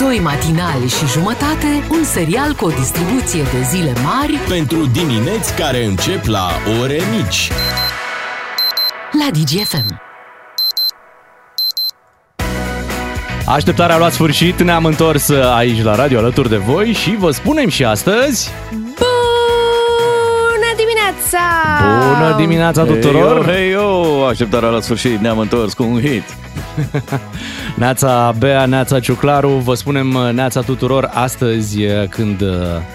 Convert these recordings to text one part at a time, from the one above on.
Doi matinali și jumătate, un serial cu o distribuție de zile mari Pentru dimineți care încep la ore mici. la DGFM. Așteptarea a luat sfârșit, ne-am întors aici la radio alături de voi și vă spunem și astăzi... Bună dimineața! Bună dimineața tuturor! Hei, hei, yo, așteptarea la sfârșit, ne-am întors cu un hit. Neața Bea, Neața Ciuclaru, vă spunem uh, Neața tuturor astăzi uh, când uh,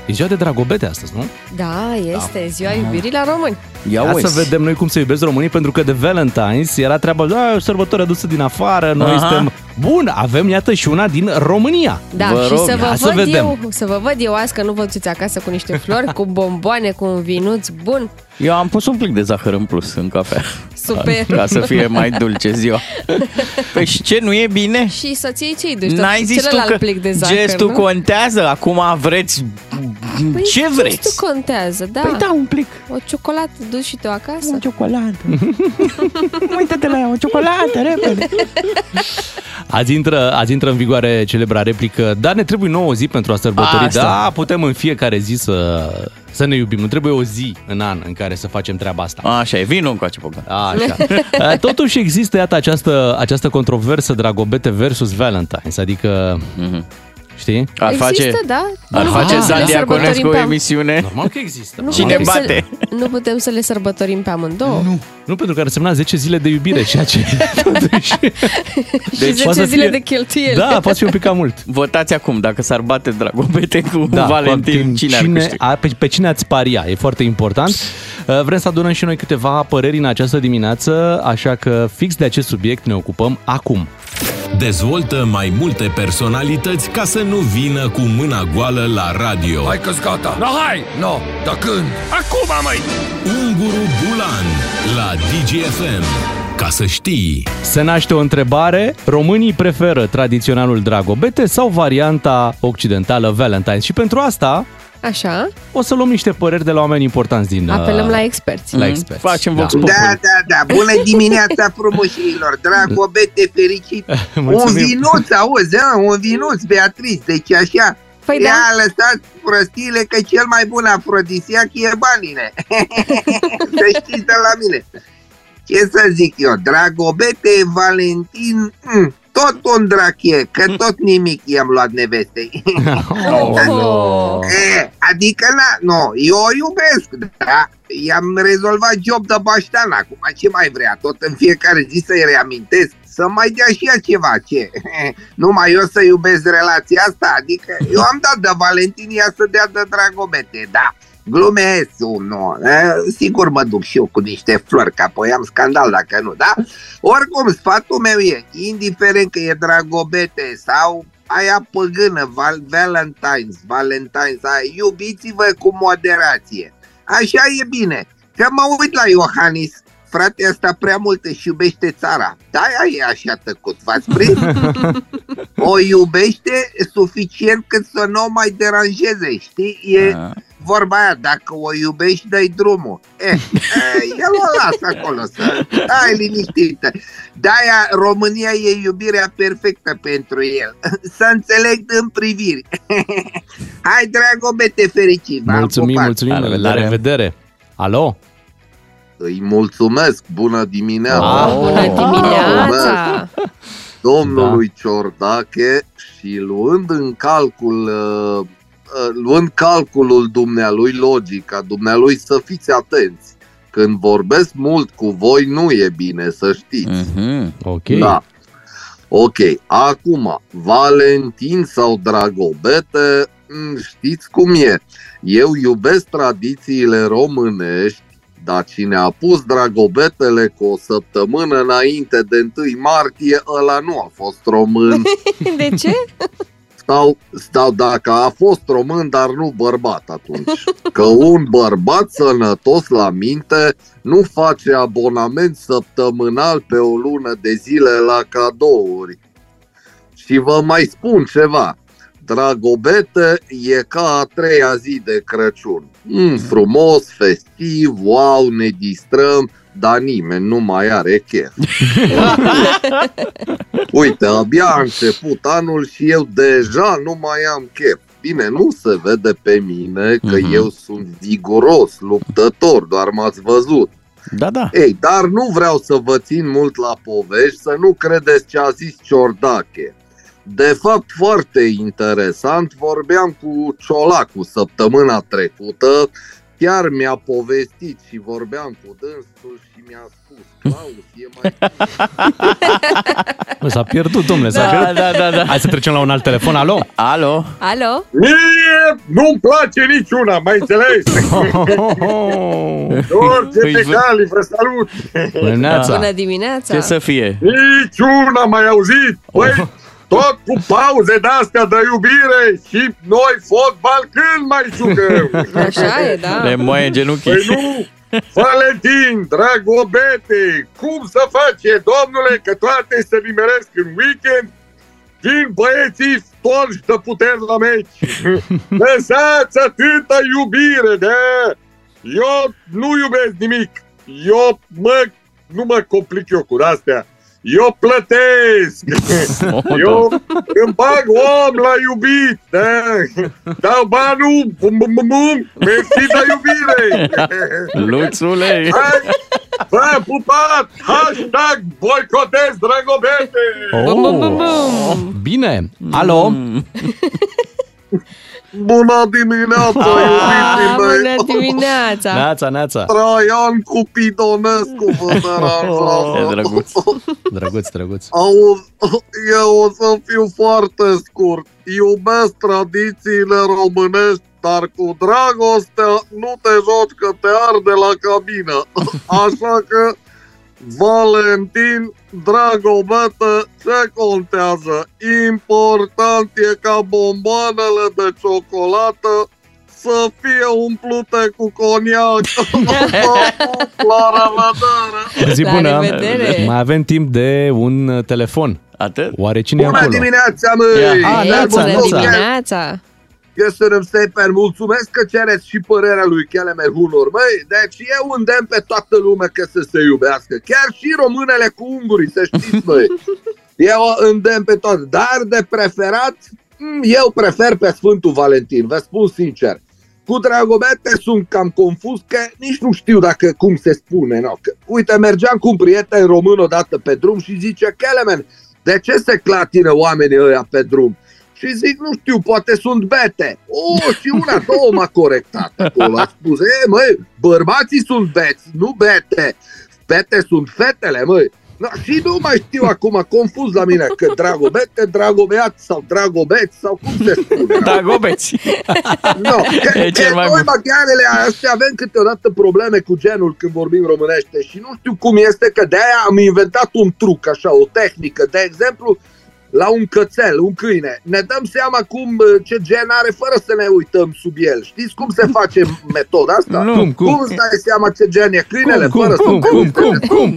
e ziua de dragobete astăzi, nu? Da, este ziua iubirii la români. Ia Ia uite. să vedem noi cum se iubesc românii, pentru că de Valentine's era treaba, da, o sărbătoare adusă din afară, noi Aha. suntem... Bun, avem iată și una din România. Da, Vă și rog, să vă, ia să văd vedem. eu, să vă văd eu azi că nu vă duceți acasă cu niște flori, cu bomboane, cu un vinuț bun. Eu am pus un plic de zahăr în plus în cafea. Super. Ca să fie mai dulce ziua. Păi și ce, nu e bine? Și soției ce-i duci? N-ai Tot zis tu celălalt că plic de zahăr, gestul nu? contează? Acum vreți Păi ce gestul vreți? contează, da. Păi da, un plic. O ciocolată duci și tu acasă? O ciocolată. Uite-te la ea, o ciocolată, repede. Azi intră, azi intră în vigoare celebra replică, dar ne trebuie nouă zi pentru a sărbători. Asta. Da, putem în fiecare zi să, să ne iubim. Nu trebuie o zi în an în care să facem treaba asta. Așa e, vinul încoace, Bogdan. Așa. Uh, Totuși există, iată, această, această controversă Dragobete versus Valentine's, adică, știi? Ar Există, face, da. ar Nu face putem să le Zan Diaconescu sărbătorim o pe am- emisiune. Normal că există. Nu Cine putem să- bate? Nu putem să le sărbătorim pe amândouă. Nu. Nu, pentru că ar semna 10 zile de iubire, ceea ce totuși... Deci, poate 10 să zile fie- de cheltuieli. Da, poate fi un pic cam mult. Votați acum dacă s-ar bate Dragobete cu Da, Valentin, poate- cine, ar câștiga? a, pe, pe cine ați paria, e foarte important. Uh, Vrem să adunăm și noi câteva păreri în această dimineață, așa că fix de acest subiect ne ocupăm acum. Dezvoltă mai multe personalități ca să nu vină cu mâna goală la radio. Hai că-s gata! No, hai! No, dar când? Acum, mai. Unguru Bulan la DGFM. Ca să știi. Se naște o întrebare, românii preferă tradiționalul Dragobete sau varianta occidentală Valentine's? Și pentru asta Așa, o să luăm niște păreri de la oameni importanți din... apelăm uh, la experți. la experți. Facem vox Da. populi. Da, da, da, bună dimineața frumoșilor, dragobete fericit. un Mulțumim. vinuț, auzi, a, un vinuț, Beatrice, deci așa. Păi Ia da. lăsat prostiile că cel mai bun afrodisiac e banile. să știți de la mine. Ce să zic eu, Dragobete, Valentin, mm, tot un drac e, că tot nimic i-am luat nevestei. Oh. E, adică, na, nu, eu o iubesc, da? I-am rezolvat job de baștan acum, ce mai vrea? Tot în fiecare zi să-i reamintesc, să mai dea și ea ceva, ce? Numai eu să iubesc relația asta? Adică, eu am dat de Valentin, ea să dea de Dragobete, da? Glumesc, nu, e, sigur mă duc și eu cu niște flori, că apoi am scandal dacă nu, da? Oricum, sfatul meu e, indiferent că e Dragobete sau aia păgână, val, Valentine's, Valentine's, aia, iubiți-vă cu moderație. Așa e bine. Că mă uit la Iohannis, frate ăsta prea mult își iubește țara. Da, e așa tăcut, v-ați prins? O iubește suficient cât să nu o mai deranjeze, știi? E Ah. Vorba aia, dacă o iubești, dai drumul. Eh, eh, el o lasă acolo, să ai liniștită. De-aia România e iubirea perfectă pentru el. Să înțeleg în priviri. Hai, dragobete, fericit! v-am Mulțumim, pupat. mulțumim, La la revedere. revedere. Alo? Îi mulțumesc, bună dimineața! Ah, Bună dimineața! domnului Ciordache și luând în calcul uh, uh, luând calculul dumnealui logica dumnealui să fiți atenți când vorbesc mult cu voi nu e bine să știți Mhm. Ok. da ok acum Valentin sau Dragobete m, știți cum e eu iubesc tradițiile românești dar cine a pus dragobetele cu o săptămână înainte de 1 martie, ăla nu a fost român. De ce? Sau, sau dacă a fost român, dar nu bărbat atunci. Că un bărbat sănătos la minte nu face abonament săptămânal pe o lună de zile la cadouri. Și vă mai spun ceva. Dragobete e ca a treia zi de Crăciun. Mm, frumos, festiv, wow, ne distrăm, dar nimeni nu mai are chef. Uite, abia a început anul și eu deja nu mai am chef. Bine, nu se vede pe mine că Mhm. eu sunt viguros, luptător, doar m-ați văzut. Da, da. Ei, dar nu vreau să vă țin mult la povești, să nu credeți ce a zis Ciordache. De fapt, foarte interesant, vorbeam cu Ciolacu săptămâna trecută, chiar mi-a povestit și vorbeam cu dânsul și mi-a spus, Claus, e mai Bă, S-a pierdut, domnule, s-a Da, pierdut. da, da, da. Hai să trecem la un alt telefon. Alo? Alo? Alo? Mie nu-mi place niciuna, mai înțeles? Orice Păi, pe vă- cali, vă salut! Bună neața. Bună dimineața! Ce să fie? Niciuna mai auzit! Băi, tot cu pauze de-astea de iubire și noi fotbal când mai jucăm? Așa e, da. Le moaie genunchii. Păi nu! Valentin, dragobete, cum să face, domnule, că toate se nimeresc în weekend? Vin băieții storși de puteri la meci. Lăsați atâta iubire, da? Eu nu iubesc nimic. Eu mă, nu mă complic eu cu astea. Eu plătesc. Eu îmi bag om la iubit, da? Dau banul, bum, bum, bum, bum, mersi de iubire. Luțule! Hai, Bă, pupat! Hashtag boicotez dragobete! Bum, bum, bum, Oh. bum. Bine. Alo? Mm. Bună dimineața, iubiții Ah, mei! bună dimineața! Neața, neața. Traian cu Pidonescu vă E deranjează. drăguț. Drăguț, drăguț. Auzi, eu o să fiu foarte scurt. Iubesc tradițiile românești, dar cu dragostea nu te joci că te arde la cabină. Așa că, Valentin, dragobete, ce contează? Important e ca bomboanele de ciocolată să fie umplute cu coniac. La revedere! Zi La bună. revedere. Mai avem timp de un uh, telefon. Atât? Oare cine e Bună acolo? dimineața, măi! Ia. Ah, Ei, neața, bună neața. dimineața! Căsărăm Stepen, mulțumesc că cereți și părerea lui Kelemer Hunor. Măi, deci eu îndemn pe toată lumea că să se iubească. Chiar și românele cu ungurii, să știți, măi. Eu îndemn pe toate. Dar de preferat, mm, eu prefer pe Sfântul Valentin, vă spun sincer. Cu Dragobete sunt cam confuz că nici nu știu dacă cum se spune. No. Că, uite, mergeam cu un prieten român odată pe drum și zice, Kelemen, de ce se clatină oamenii ăia pe drum? Și zic, nu știu, poate sunt bete. O, și una, două m-a corectat acolo. A spus, e, măi, bărbații sunt beți, nu bete. Bete sunt fetele, măi. No, și nu mai știu acum, confuz la mine, că dragobete, dragobeat sau dragobeți sau cum se spune. Da, gobeți! No, că, E cel că mai noi bun. maghiarele astea avem câteodată probleme cu genul când vorbim românește și nu știu cum este că de-aia am inventat un truc, așa, o tehnică. De exemplu, la un cățel, un câine, ne dăm seama cum, ce gen are fără să ne uităm sub el. Știți cum se face metoda asta? Nu. Cum, cum? Cum îți dai seama ce gen e câinele Cum, fără cum, să cum, cum, cum, cum?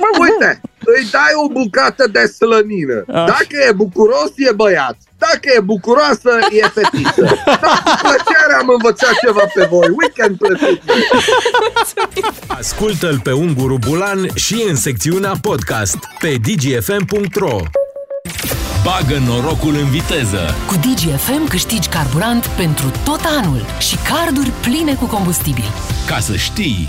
Mă, uite, îi dai o bucată de slănină. Ah. Dacă e bucuros, e băiat. Dacă e bucuroasă, e fetiță. Da, cu plăcere am învățat ceva pe voi. Weekend plăcut. Ascultă-l pe Unguru Bulan și în secțiunea podcast pe dgfm.ro Bagă norocul în viteză Cu DGFM câștigi carburant pentru tot anul și carduri pline cu combustibil. ca să știi.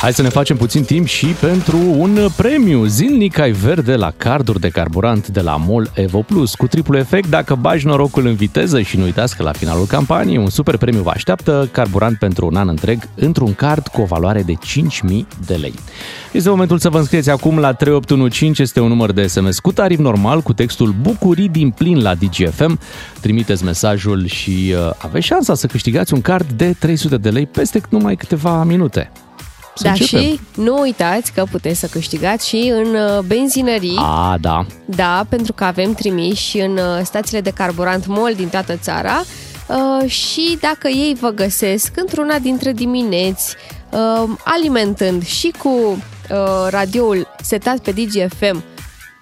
Hai să ne facem puțin timp și pentru un premiu. Zilnic ai verde la carduri de carburant de la MOL Evo Plus. Cu triplu efect, dacă bagi norocul în viteză și nu uitați că la finalul campaniei un super premiu vă așteaptă, carburant pentru un an întreg, într-un card cu o valoare de 5.000 de lei. Este momentul să vă înscrieți acum la 3815, este un număr de SMS cu tarif normal, cu textul Bucurii din plin la DGFM. Trimiteți mesajul și uh, aveți șansa să câștigați un card de 300 de lei peste numai câteva minute. Să Da, începem. și nu uitați că puteți să câștigați și în uh, benzinării. A, da. Da, pentru că avem trimiși în uh, stațiile de carburant MOL din toată țara uh, și dacă ei vă găsesc într-una dintre dimineți, uh, alimentând și cu uh, radioul setat pe DGFM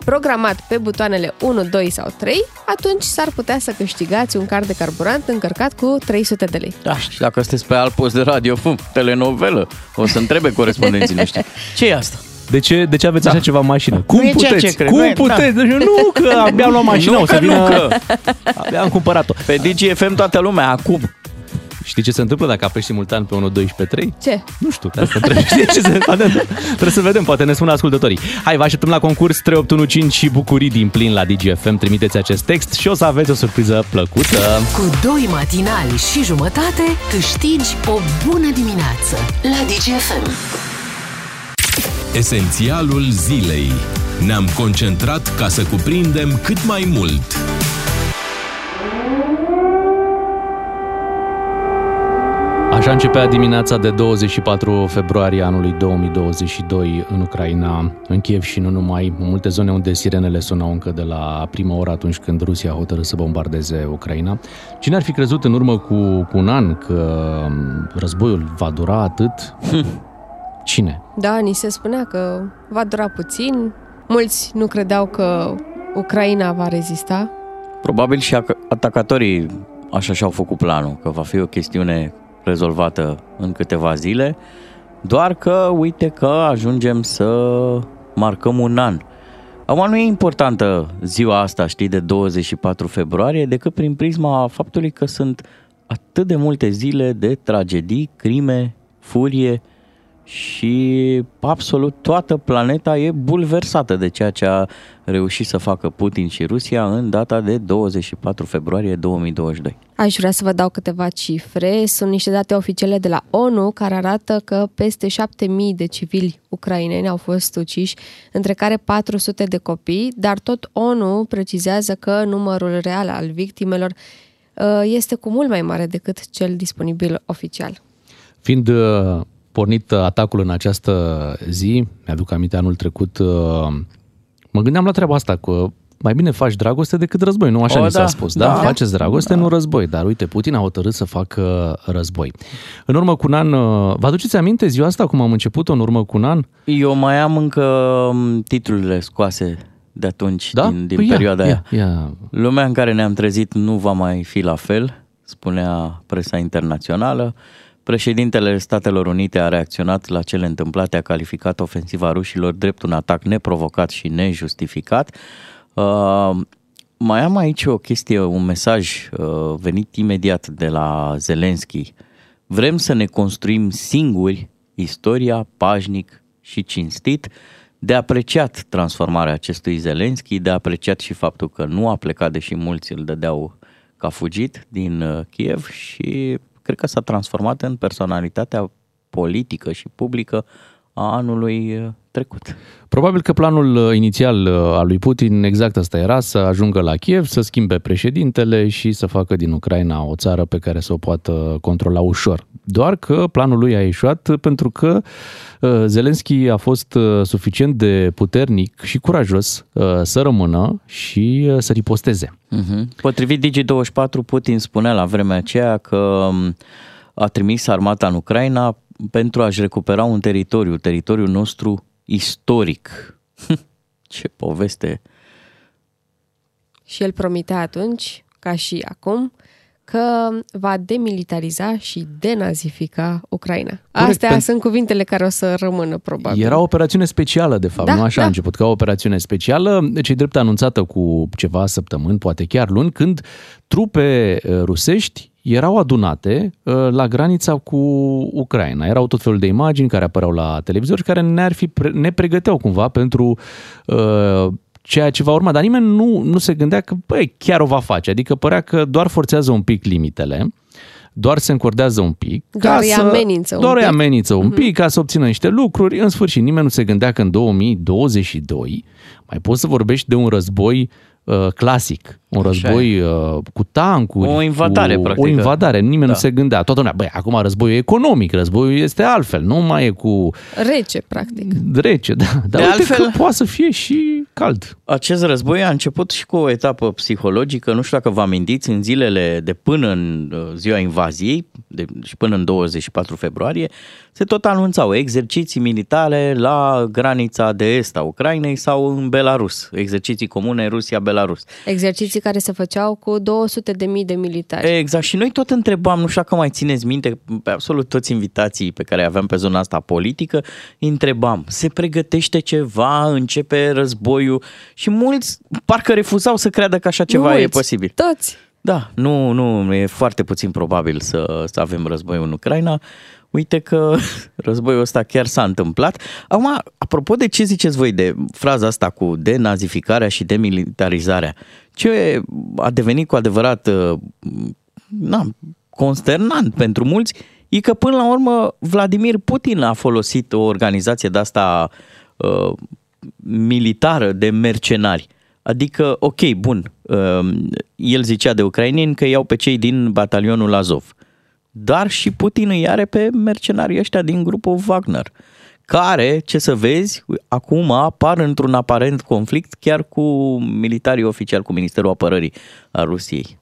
programat pe butoanele 1, 2 sau 3, atunci s-ar putea să câștigați un card de carburant încărcat cu 300 de lei. Da, și dacă sunteți pe alt post de radio, fum, telenovelă, o să întrebe corespondenții noștri. ce e asta? De ce, de ce aveți așa ceva în mașină? Cum Da. e ceea puteți? ce cred, Cum nu e- puteți? Deci, nu că abia am luat mașina, Nu o să că, nu vină... că. Abia am cumpărat-o. Pe DGFM toată lumea, acum. Știi ce se întâmplă dacă apeși simultan pe 1, 2 și pe 3? Ce? Nu știu, de asta trebuie, știi ce se Atent. Trebuie să vedem, poate ne spun ascultătorii. Hai, vă așteptăm la concurs 3815 și bucurii din plin la DGFM. Trimiteți acest text și o să aveți o surpriză plăcută. Cu doi matinali și jumătate câștigi o bună dimineață la DGFM. Esențialul zilei. Ne-am concentrat ca să cuprindem cât mai mult. Așa începea dimineața de 24 februarie anului 2022 în Ucraina, în Kiev și nu numai, în multe zone unde sirenele sunau încă de la prima oră atunci când Rusia a hotărât să bombardeze Ucraina. Cine ar fi crezut în urmă cu, cu un an că um, războiul va dura atât? Cine? Da, ni se spunea că va dura puțin. Mulți nu credeau că Ucraina va rezista. Probabil și ac- atacatorii așa și-au făcut planul, că va fi o chestiune rezolvată în câteva zile, doar că uite că ajungem să marcăm un an. Acum nu e importantă ziua asta, știi, de 24 februarie, decât prin prisma faptului că sunt atât de multe zile de tragedii, crime, furie și absolut toată planeta e bulversată de ceea ce a reușit să facă Putin și Rusia în data de 24 februarie 2022. Aș vrea să vă dau câteva cifre. Sunt niște date oficiale de la ONU care arată că peste 7000 de civili ucraineni au fost uciși, între care 400 de copii, dar tot ONU precizează că numărul real al victimelor uh, este cu mult mai mare decât cel disponibil oficial. Fiind uh, pornit atacul în această zi, mi-aduc aminte anul trecut, uh, mă gândeam la treaba asta, că mai bine faci dragoste decât război, nu așa O, mi s-a da, spus, da? da. Faceți dragoste, nu război, dar uite, Putin a hotărât să facă război. În urmă cu un an, uh, vă aduceți aminte ziua asta, cum am început-o în urmă cu un an? Eu mai am încă m, titlurile scoase de atunci, Da? din, din Păi ia, perioada aia. ia, ia. Lumea în care ne-am trezit nu va mai fi la fel, spunea presa internațională. Președintele Statelor Unite a reacționat la cele întâmplate, a calificat ofensiva rușilor drept un atac neprovocat și nejustificat. Uh, mai am aici o chestie, un mesaj uh, venit imediat de la Zelensky. Vrem să ne construim singuri istoria pașnic și cinstit. De apreciat transformarea acestui Zelensky, de apreciat și faptul că nu a plecat, deși mulți îl dădeau ca fugit din uh, Kiev și cred că s-a transformat în personalitatea politică și publică a anului uh, trecut. Probabil că planul uh, inițial uh, al lui Putin exact asta era, să ajungă la Kiev, să schimbe președintele și să facă din Ucraina o țară pe care să o poată controla ușor. Doar că planul lui a ieșuat pentru că uh, Zelensky a fost uh, suficient de puternic și curajos uh, să rămână și uh, să riposteze. Uh-huh. Potrivit Digi24, Putin spunea la vremea aceea că um, a trimis armata în Ucraina pentru a-și recupera un teritoriu, teritoriul nostru istoric. Ce poveste! Și el promitea atunci, ca și acum, că va demilitariza și denazifica Ucraina. Astea pentru- sunt cuvintele care o să rămână, probabil. Era o operațiune specială, de fapt, Da, nu așa da. a început, ca o operațiune specială, deci e drept anunțată cu ceva săptămâni, poate chiar luni, când trupe uh, rusești erau adunate uh, la granița cu Ucraina. Erau tot felul de imagini care apăreau la televizor și care ne-ar fi pre- ne pregăteau cumva pentru uh, ceea ce va urma, dar nimeni nu, nu se gândea că băi, chiar o va face. Adică părea că doar forțează un pic limitele, doar se încordează un pic. Doar ca îi să, amenință un Doar îi pic. Mhm. amenință un pic ca să obțină niște lucruri. În sfârșit, nimeni nu se gândea că în 2022 mai poți să vorbești de un război uh, clasic, Un război uh, cu tancuri. O invadare, cu, practic. O invadare, nimeni Da. nu se gândea. Toată lumea, băi, acum războiul e economic, războiul este altfel, nu mai e cu Rece, practic. rece, da. Dar De uite altfel- că poate să fie și cald. Acest război a început și cu o etapă psihologică, nu știu dacă vă amintiți, în zilele de până în uh, ziua invaziei de, și până în 24 februarie, se tot anunțau exerciții militare la granița de est a Ucrainei sau în Belarus, exerciții comune Rusia-Belarus. Exerciții care se făceau cu 200 de mii de militari. Exact, și noi tot întrebam, nu știu dacă mai țineți minte, pe absolut toți invitații pe care aveam pe zona asta politică, îi întrebam, se pregătește ceva, începe războiul și mulți parcă refuzau să creadă că așa ceva Nu e mulți, posibil. Toți. Da, nu, nu, e foarte puțin probabil să, să avem război în Ucraina. Uite că războiul ăsta chiar s-a întâmplat. Acum, apropo de ce ziceți voi de fraza asta cu denazificarea și demilitarizarea, ce a devenit cu adevărat uh, na, consternant pentru mulți e că până la urmă Vladimir Putin a folosit o organizație de asta uh, militară de mercenari. Adică, ok, bun, uh, el zicea de ucraineni că iau pe cei din batalionul Azov. Dar și Putin îi are pe mercenarii ăștia din grupul Wagner, care, ce să vezi, acum apar într-un aparent conflict chiar cu militarii oficiali, cu Ministerul Apărării a Rusiei.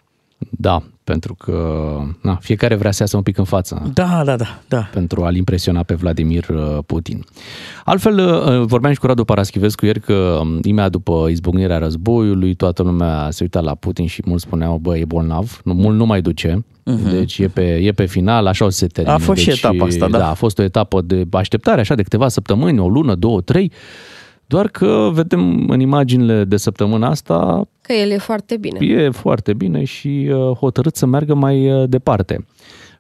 Da, pentru că na, fiecare vrea să iasă un pic în față Da, da, da, da. pentru a-l impresiona pe Vladimir uh, Putin. Altfel, uh, vorbeam și cu Radu Paraschivescu ieri că um, imediat după izbucnirea războiului, toată lumea se uita la Putin și mulți spuneau, bă, e bolnav, nu, mult nu mai duce, uh-huh. deci e pe, e pe final, așa o să se termine. A fost și deci, etapa asta, da. Da, a fost o etapă de așteptare, așa, de câteva săptămâni, o lună, două, trei, doar că vedem în imaginile de săptămâna asta Că el e foarte bine. e foarte bine și uh, hotărât să meargă mai uh, departe.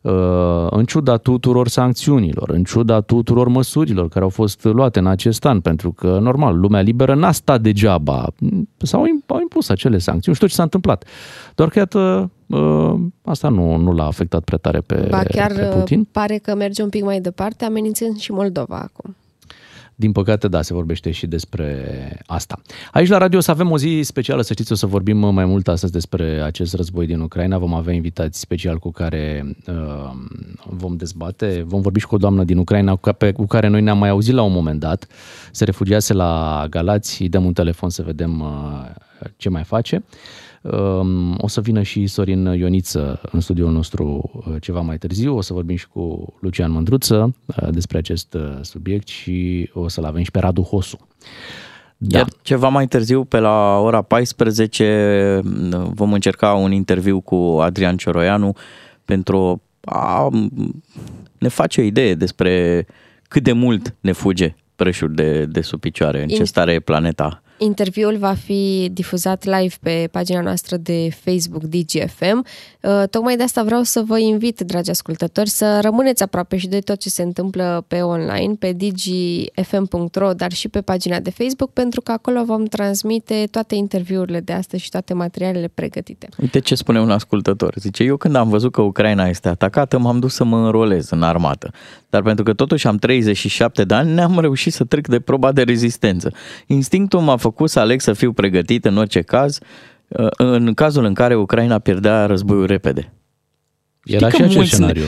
Uh, În ciuda tuturor sancțiunilor, în ciuda tuturor măsurilor care au fost luate în acest an, pentru că, normal, lumea liberă n-a stat degeaba, s-au im- au impus acele sancțiuni, știu ce s-a întâmplat. Doar că, iată, uh, asta nu, nu l-a afectat prea tare pe, Ba chiar pe Putin. pare că merge un pic mai departe, amenințând și Moldova acum. Din păcate, da, se vorbește și despre asta. Aici la radio o să avem o zi specială, să știți, o să vorbim mai mult astăzi despre acest război din Ucraina. Vom avea invitați special cu care uh, vom dezbate. Vom vorbi și cu o doamnă din Ucraina cu ca- pe, cu care noi ne-am mai auzit la un moment dat. Se refugiase la Galați, îi dăm un telefon să vedem uh, ce mai face. Um, O să vină și Sorin Ioniță în studioul nostru uh, ceva mai târziu. O să vorbim și cu Lucian Mândruță uh, despre acest uh, subiect și o să-l avem și pe Radu Hosu. Da. Iar ceva mai târziu, pe la ora 14, vom încerca un interviu cu Adrian Cioroianu pentru a ne face o idee despre cât de mult ne fuge preșul de, de sub picioare, în ce In- stare e planeta. Interviul va fi difuzat live pe pagina noastră de Facebook DGFM. Uh, Tocmai de asta vreau să vă invit, dragi ascultători, să rămâneți aproape și de tot ce se întâmplă pe online, pe dgfm.ro, dar și pe pagina de Facebook, pentru că acolo vom transmite toate interviurile de astăzi și toate materialele pregătite. Uite ce spune un ascultător. Zice, eu când am văzut că Ucraina este atacată, m-am dus să mă înrolez în armată. Dar pentru că totuși am 37 de ani, n-am reușit să trec de proba de rezistență. Instinctul m-a făcut să aleg să fiu pregătit în orice caz, în cazul în care Ucraina pierdea războiul repede. Era Știi și că acel mulți scenariu.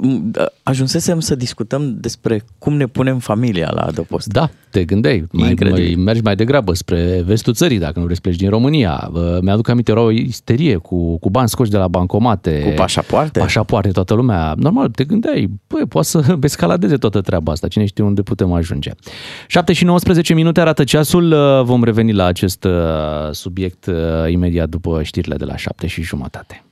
Ne, ajunsesem să discutăm despre cum ne punem familia la adăpost. Da, te gândeai. Mai, Incredibil. mai, mergi mai degrabă spre vestul țării, dacă nu vrei să pleci din România. Vă- Mi-aduc aminte, era o isterie cu, cu bani scoși de la bancomate. Cu pașapoarte. Pașapoarte, toată lumea. Normal, te gândeai, băi, poate să escaladeze toată treaba asta. Cine știe unde putem ajunge. 7 și 19 minute arată ceasul. Uh, Vom reveni la acest uh, subiect uh, imediat după știrile de la 7 și jumătate.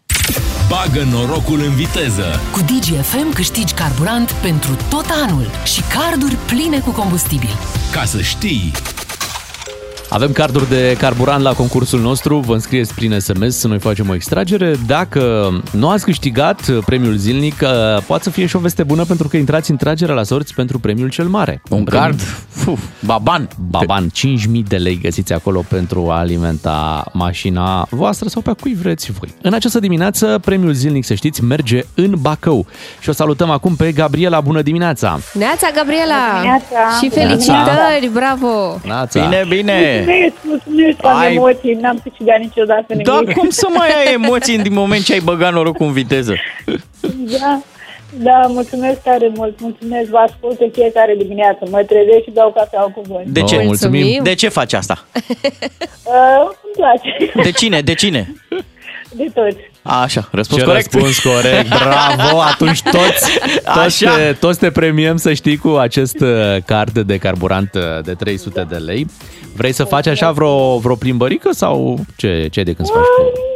Bagă norocul în viteză. Cu DGFM câștigi carburant pentru tot anul și carduri pline cu combustibil. Ca să știi, Avem carduri de carburant la concursul nostru, vă înscrieți prin SMS să noi facem o extragere. Dacă nu ați câștigat premiul zilnic, uh, poate să fie și o veste bună pentru că intrați în tragerea la sorți pentru premiul cel mare. Un premiu- card, uf, baban. Baban, 5.000 de lei găsiți acolo pentru a alimenta mașina voastră sau pe a cui vreți voi. În această dimineață, premiul zilnic, să știți, merge în Bacău. Și o salutăm acum pe Gabriela. Bună dimineața! Neața, Gabriela! Neața! Și felicitări, bravo! Nața! Bine, bine! Mulțumesc, mulțumesc, am Ai- emoții, n-am câștigat niciodată nimic. Da, cum să mai ai emoții din moment ce ai băgat norocul în viteză? Da, da, mulțumesc tare mult, mulțumesc, vă ascult în fiecare dimineață, mă trezesc și beau cafea cu voi. De Oh, ce? mulțumim. De ce faci asta? Uh, îmi place, De cine? De cine? De toți. A, așa, răspuns Ce corect. răspuns corect, bravo! Atunci toți, toți, Așa. te, toți te premiem, să știi, cu acest uh, card de carburant uh, de 300 de lei. Vrei să faci așa vreo, vreo plimbărică sau ce, ce ai de când să faci?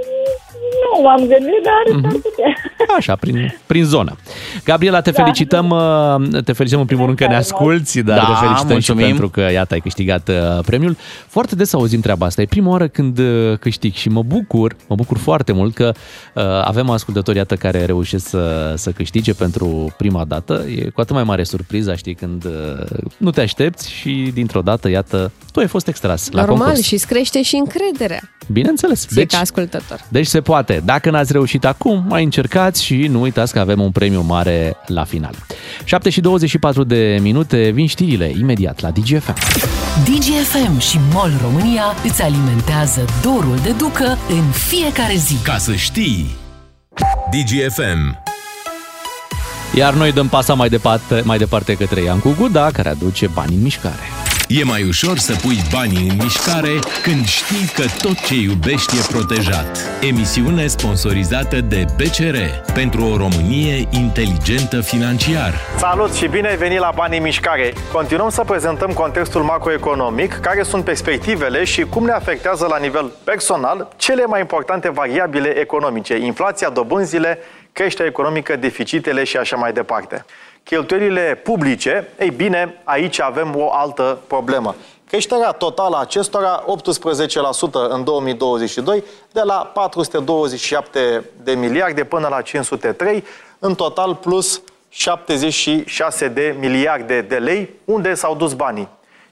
Nu m-am gândit, dar Mhm. s-ar putea. Așa, prin, prin zonă. Gabriela, te felicităm, uh, te felicităm în primul rând că ne asculți, dar Da, te felicităm mulțumim. și pentru că, iată, ai câștigat uh, premiul. Foarte des auzim treaba asta. E prima oară când uh, câștig și mă bucur, mă bucur foarte mult că uh, avem ascultători, iată, care reușesc să, să câștige pentru prima dată. E cu atât mai mare surpriza, știi, când uh, nu te aștepți și dintr-o dată, iată, tu ai fost extras la Normal concurs. și îți crește și încrederea. Bineînțeles. Ție ca ascultător. Deci se poate. Dacă n-ați reușit acum, mai încercați și nu uitați că avem un premiu mare la final. 7 și 24 de minute, vin știrile imediat la DGFM. DGFM și MOL România îți alimentează dorul de ducă în fiecare zi. Ca să știi. DGFM. Iar noi dăm pasa mai departe, mai departe către Iancu Guda, care aduce bani în mișcare. E mai ușor să pui banii în mișcare când știi că tot ce iubești e protejat. Emisiune sponsorizată de BCR pentru o Românie inteligentă financiar. Salut și bine ai venit la Banii în Mișcare! Continuăm să prezentăm contextul macroeconomic, care sunt perspectivele și cum ne afectează la nivel personal cele mai importante variabile economice, inflația, dobânzile, creșterea economică, deficitele și așa mai departe. Cheltuielile publice, ei bine, aici avem o altă problemă. Creșterea totală a acestora 18% în 2022, de la 427 de miliarde până la 503, în total plus 76 de miliarde de lei, unde s-au dus banii.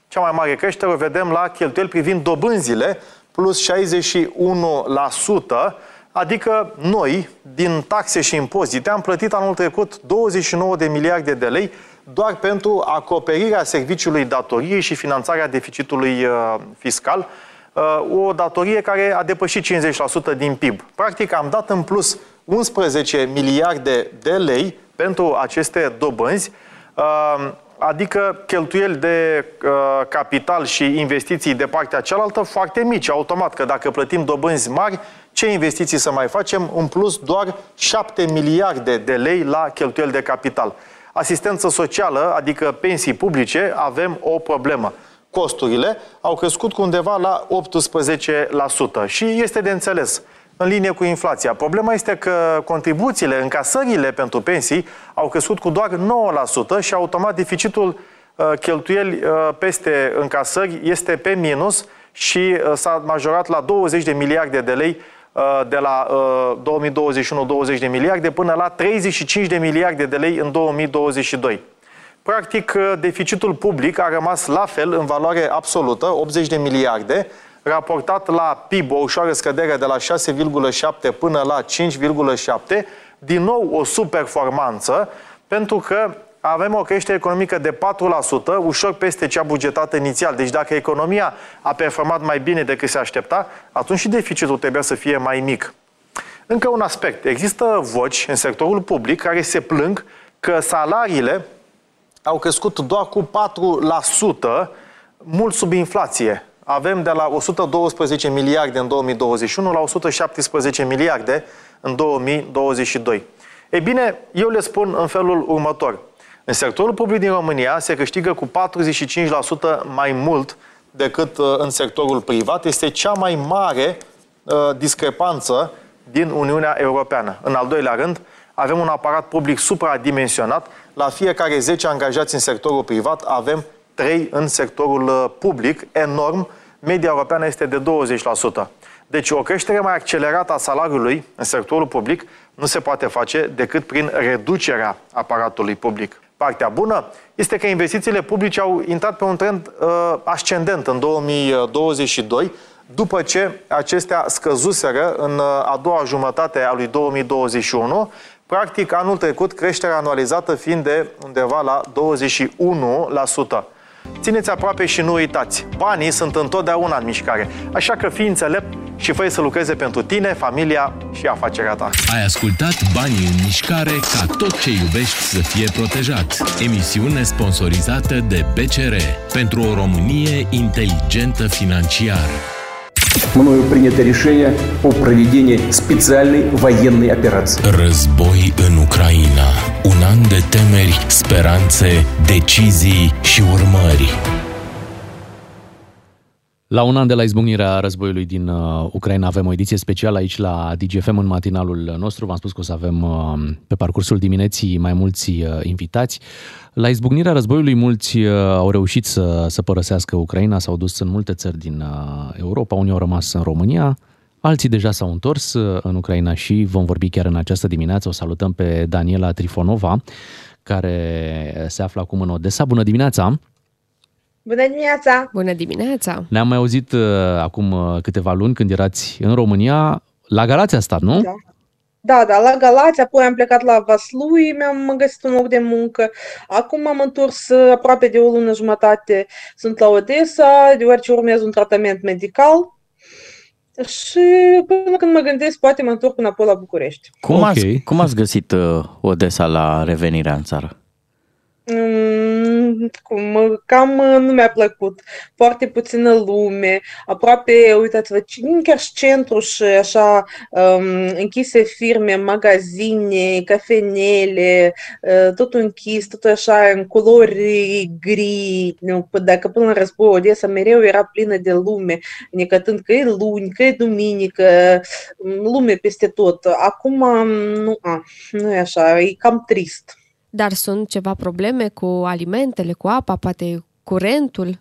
Cea mai mare creștere o vedem la cheltuieli privind dobânzile, plus 61%, adică noi, din taxe și impozite, am plătit anul trecut 29 de miliarde de lei doar pentru acoperirea serviciului datoriei și finanțarea deficitului uh, fiscal, uh, o datorie care a depășit 50% din PIB. Practic am dat în plus 11 miliarde de lei pentru aceste dobânzi, uh, adică cheltuieli de uh, capital și investiții de partea cealaltă foarte mici, automat, că dacă plătim dobânzi mari, ce investiții să mai facem? În plus, doar 7 miliarde de lei la cheltuieli de capital. Asistență socială, adică pensii publice, avem o problemă. Costurile au crescut cu undeva la 18% și este de înțeles în linie cu inflația. Problema este că contribuțiile, încasările pentru pensii au crescut cu doar 9% și automat deficitul uh, cheltuieli uh, peste încasări este pe minus și uh, s-a majorat la 20 de miliarde de lei uh, de la uh, 2021 20 de miliarde până la 35 de miliarde de lei în 2022. Practic, uh, deficitul public a rămas la fel în valoare absolută, 80 de miliarde, raportat la PIB o ușoară scădere de la 6,7 până la 5,7, din nou o superformanță, pentru că avem o creștere economică de 4%, ușor peste cea bugetată inițial. Deci dacă economia a performat mai bine decât se aștepta, atunci și deficitul trebuia să fie mai mic. Încă un aspect. Există voci în sectorul public care se plâng că salariile au crescut doar cu 4%, mult sub inflație. Avem de la 112 miliarde în 2021 la 117 miliarde în 2022. Ei bine, eu le spun în felul următor. În sectorul public din România se câștigă cu 45% mai mult decât uh, în sectorul privat. Este cea mai mare uh, discrepanță din Uniunea Europeană. În al doilea rând, avem un aparat public supradimensionat. La fiecare 10 angajați în sectorul privat avem 3 în sectorul uh, public, enorm. Media europeană este de 20%. Deci o creștere mai accelerată a salariului în sectorul public nu se poate face decât prin reducerea aparatului public. Partea bună este că investițiile publice au intrat pe un trend uh, ascendent în 2022, după ce acestea scăzuseră în uh, a doua jumătate a lui 2021, practic anul trecut creșterea anualizată fiind de undeva la 21%. Țineți aproape și nu uitați, banii sunt întotdeauna în mișcare, așa că fii înțelept și fă să lucreze pentru tine, familia și afacerea ta. Ai ascultat Banii în mișcare ca tot ce iubești să fie protejat. Emisiune sponsorizată de BCR pentru o Românie inteligentă financiar. Мною принято решение о проведении специальной военной операции. Război în Ucraina. Un an de temeri, decizii și urmări. La un an de la izbucnirea războiului din uh, Ucraina avem o ediție specială aici la DGFM în matinalul nostru. V-am spus că o să avem uh, pe parcursul dimineții mai mulți uh, invitați. La izbucnirea războiului mulți uh, au reușit să, să părăsească Ucraina, s-au dus în multe țări din uh, Europa, unii au rămas în România, alții deja s-au întors uh, în Ucraina și vom vorbi chiar în această dimineață. O salutăm pe Daniela Trifonova, care se află acum în Odessa. Bună dimineața! Bună dimineața! Bună dimineața! Ne-am mai auzit uh, acum uh, câteva luni când erați în România. La Galați a stat, nu? Da. Da, da, la Galați, apoi am plecat la Vaslui, mi-am găsit un loc de muncă. Acum am întors uh, aproape de o lună jumătate, sunt la Odessa, deoarece urmez un tratament medical. Și până când mă gândesc, poate mă întorc înapoi la București. Cum, Ok. ați, cum ați găsit uh, Odessa la revenirea în țară? Mm, cum, cam uh, nu mi-a plăcut. Foarte puțină lume, aproape, uitați-vă, ci- chiar și centru și așa um, închise firme, magazine, cafenele, uh, totul închis, totul așa în culori gri. Nu, p- Dacă până la război Odessa mereu era plină de lume, necătând că e luni, că e duminică, mm, lume peste tot. Acum um, nu, a, nu e așa, e cam trist. Dar sunt ceva probleme cu alimentele, cu apa, poate curentul?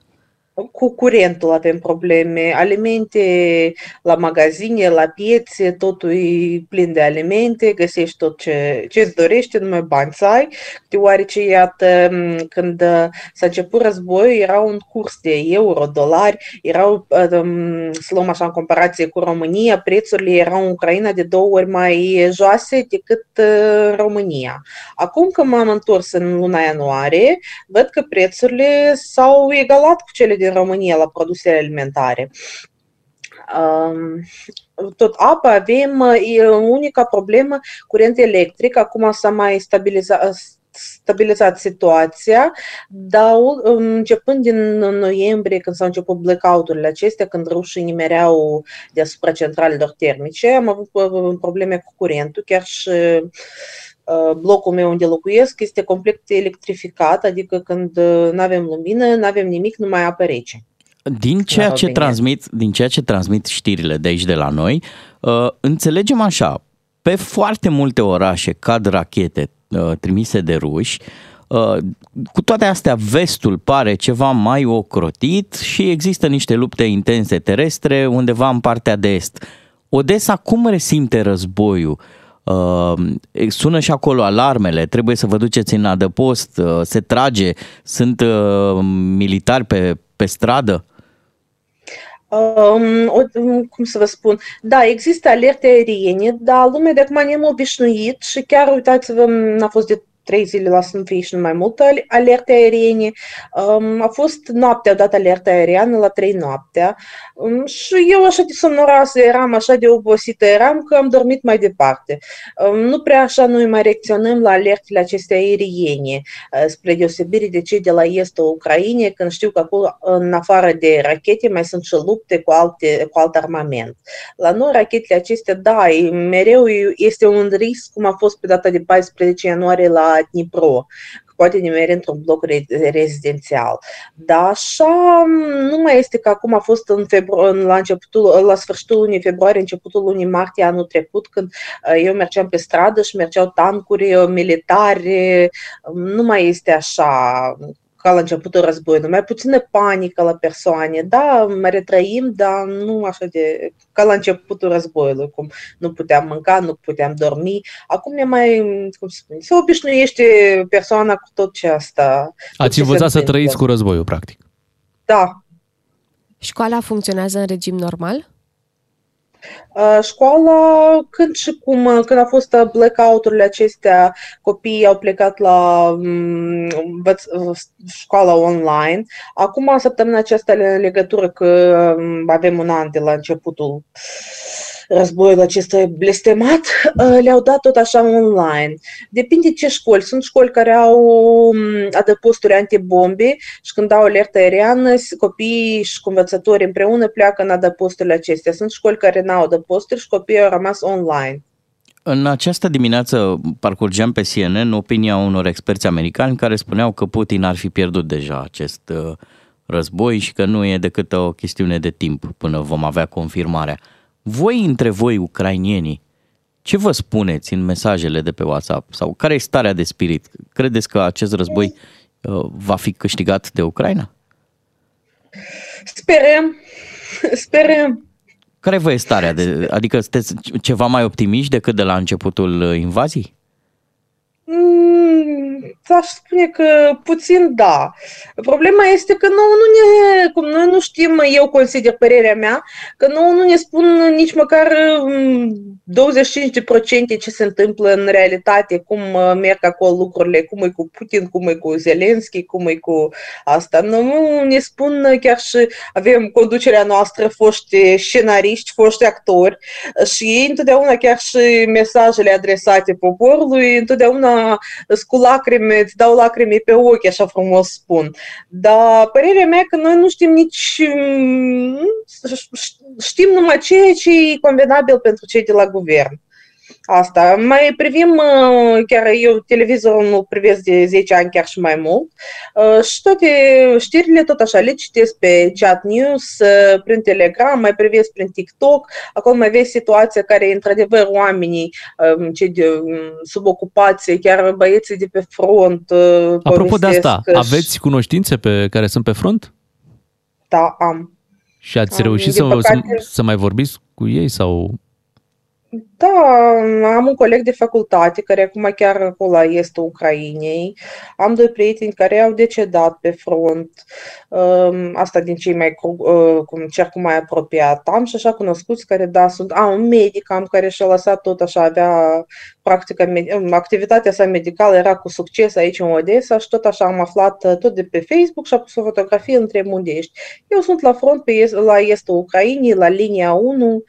Cu curentul avem probleme, alimente la magazine, la piețe, totul e plin de alimente, găsești tot ce ce îți dorești, numai bani să ai, deoarece, iată, m, când uh, s-a început războiul, era un curs de euro, dolari, erau, uh, um, să luăm așa în comparație cu România, prețurile erau în Ucraina de două ori mai joase decât uh, România. Acum că m-am întors în luna ianuarie, văd că prețurile s-au egalat cu cele din România la produsele alimentare. Um, tot apă avem, e unica problemă, curent electric, acum s-a mai stabilizat, stabilizat situația, dar um, începând din noiembrie, când s-au început blackout-urile acestea, când rușii nimereau deasupra centralelor termice, am avut uh, probleme cu curentul, chiar și uh, blocul meu unde locuiesc este complet electrificat, adică când nu avem lumină, nu avem nimic, numai apă rece. Din ceea, ce România. transmit, din ceea ce transmit știrile de aici de la noi, uh, înțelegem așa, pe foarte multe orașe cad rachete uh, trimise de ruși, uh, cu toate astea vestul pare ceva mai ocrotit și există niște lupte intense terestre undeva în partea de est. Odessa cum resimte războiul? Uh, sună și acolo alarmele, trebuie să vă duceți în adăpost, uh, se trage, sunt uh, militari pe, pe stradă? Um, o, um, cum să vă spun, da, există alerte aeriene, dar lumea de acum ne-am obișnuit și chiar, uitați-vă, n-a fost de trei zile la Sfânt Fie și nu mai multe ale- alerte aeriene. Um, a fost noaptea, dat alerta aeriană la trei noaptea um, și eu așa de somnoroasă eram, așa de obosită eram că am dormit mai departe. Um, nu prea așa noi mai reacționăm la alertele acestea aeriene, uh, spre deosebire de cei de la estul Ucrainei, când știu că acolo, în afară de rachete, mai sunt și lupte cu, alte, cu alt armament. La noi, rachetele acestea, da, e- mereu e- este un risc, cum a fost pe data de 14 ianuarie la Dnipro, că poate nimeri într-un bloc re- rezidențial. Dar așa nu mai este că acum a fost în febru- în, la, începutul, la sfârșitul lunii februarie, începutul lunii martie anul trecut, când uh, eu mergeam pe stradă și mergeau tancuri uh, militare, nu mai este așa ca la începutul războiului, mai puțină panică la persoane, da, mai retrăim, dar nu așa de, ca la începutul războiului, cum nu puteam mânca, nu puteam dormi. Acum ne mai, cum să spun, se obișnuiește persoana cu tot ce asta. tot Ați ce se învățat să întâmplă. trăiți cu războiul, practic. Da, Școala funcționează în regim normal? Uh, școala, când și cum, uh, când a fost uh, blackout-urile acestea, copiii au plecat la um, școala online. Acum, săptămâna aceasta, în legătură că um, avem un an de la începutul războiul acesta blestemat, uh, le-au dat tot așa online. Depinde ce școli. Sunt școli care au um, adăposturi antibombe și când au alertă aeriană, copiii și învățătorii împreună pleacă în adăposturile acestea. Sunt școli care n-au adăposturi și copiii au rămas online. În această dimineață parcurgeam pe CNN opinia unor experți americani care spuneau că Putin ar fi pierdut deja acest uh, război și că nu e decât o chestiune de timp până vom avea confirmarea. Voi între voi, ucrainienii, ce vă spuneți în mesajele de pe WhatsApp? Sau care e starea de spirit? Credeți că acest război uh, va fi câștigat de Ucraina? Sperăm. Sperăm. Care vă e starea? De, adică sunteți ceva mai optimiști decât de la începutul uh, invaziei? Mm, aș spune că puțin da. Problema este că nouă nu ne, cum noi nu știm, eu consider părerea mea, că nouă nu ne spun nici măcar 25% mm, ce se întâmplă în realitate, cum uh, merg acolo lucrurile, cum e cu Putin, cum e cu Zelenski, cum e cu asta. Nu ne spun chiar și avem conducerea noastră, foști scenariști, foști actori și ei întotdeauna chiar și mesajele adresate poporului, întotdeauna cu lacrimi, îți dau lacrimi pe ochi, așa frumos spun. Dar părerea mea că noi nu știm nici, mm, știm numai ceea ce e convenabil pentru cei de la guvern. Asta. Mai privim, uh, chiar eu televizorul nu privesc de 10 ani, chiar și mai mult. Uh, și toate știrile tot așa le citesc pe chat news, uh, prin Telegram, mai privesc prin TikTok. Acolo mai vezi situația care, într-adevăr, oamenii, um, cei de um, sub ocupație, chiar băieții de pe front. Apropo de asta, aveți cunoștințe pe care sunt pe front? Da, am. Și ați reușit să, păcate... să, să mai vorbiți cu ei sau da, am un coleg de facultate care acum chiar acolo este Ucrainei. Am doi prieteni care au decedat pe front. Um, asta din cei mai, uh, cum cercul mai apropiat. Am și așa cunoscuți care, da, sunt... Am un medic, am care și-a lăsat tot așa, avea practica, um, activitatea sa medicală era cu succes aici în Odessa și tot așa am aflat uh, tot de pe Facebook și a pus o fotografie între mundești. Eu sunt la front pe, la estul Ucrainei, la linia 1,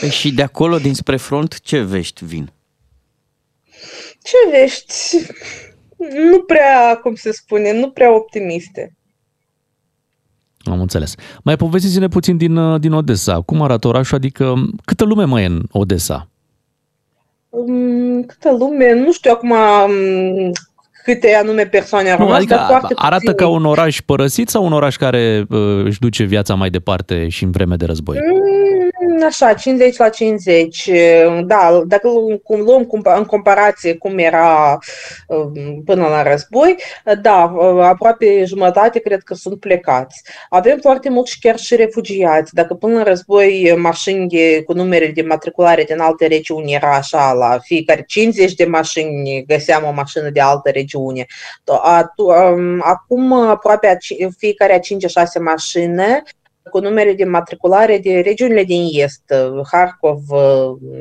Păi și de acolo, dinspre front, ce vești vin? Ce vești? Nu prea, cum se spune, nu prea optimiste. Am înțeles. Mai povestiți-ne puțin din, uh, din Odessa. Cum arată orașul? Adică câtă lume mai e în Odessa? Um, câtă lume? Nu știu acum um, câte anume persoane au rămas, adică foarte arată puțin. ca un oraș părăsit sau un oraș care uh, își duce viața mai departe și în vreme de război? Mm, așa, 50 la 50. Da, dacă cum luăm în comparație cum era um, până la război, da, aproape jumătate cred că sunt plecați. Avem foarte mulți chiar și refugiați. Dacă până la război mașini cu numere de matriculare din alte regiuni era așa, la fiecare 50 de mașini găseam o mașină de altă regiune. Um, acum aproape fiecare a 5-6 mașini cu numere de matriculare de regiunile din est, Harkov,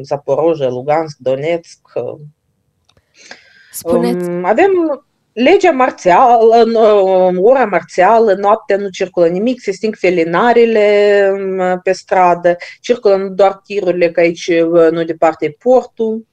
Zaporozhye, Lugansk, Donetsk. Spuneți. Um, avem legea marțială, ora marțială, noaptea nu circulă nimic, se sting felinarele um, pe stradă, circulă doar tirurile, că aici nu departe e portul.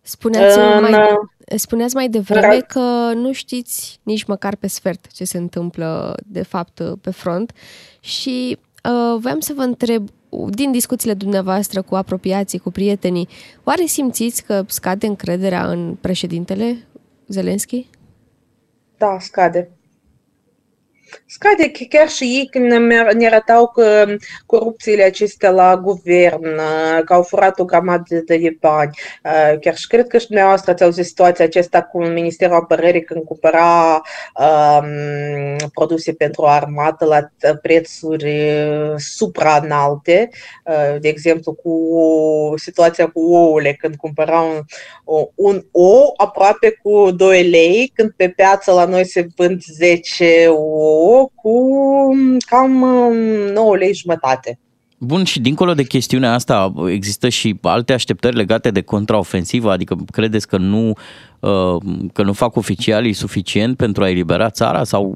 Spuneați, uh, mai, spuneați mai devreme că nu știți nici măcar pe sfert ce se întâmplă de fapt pe front și uh, voiam să vă întreb, din discuțiile dumneavoastră cu apropiații, cu prietenii, oare simțiți că scade încrederea în președintele Zelenski? Da, scade. Scade chiar și ei când ne arătau că corupțiile acestea la guvern, că au furat o grămadă de bani. Chiar și cred că și dumneavoastră ați auzit situația aceasta cu Ministerul Apărării când cumpăra um, produse pentru armată la prețuri supraînalte. De exemplu, cu situația cu ouăle, când cumpăra un, un ou aproape cu 2 lei, când pe piață la noi se vând 10 ou cu cam 9 lei jumătate. Bun, și dincolo de chestiunea asta, există și alte așteptări legate de contraofensivă? Adică credeți că nu, uh, că nu fac oficialii suficient pentru a elibera țara? Sau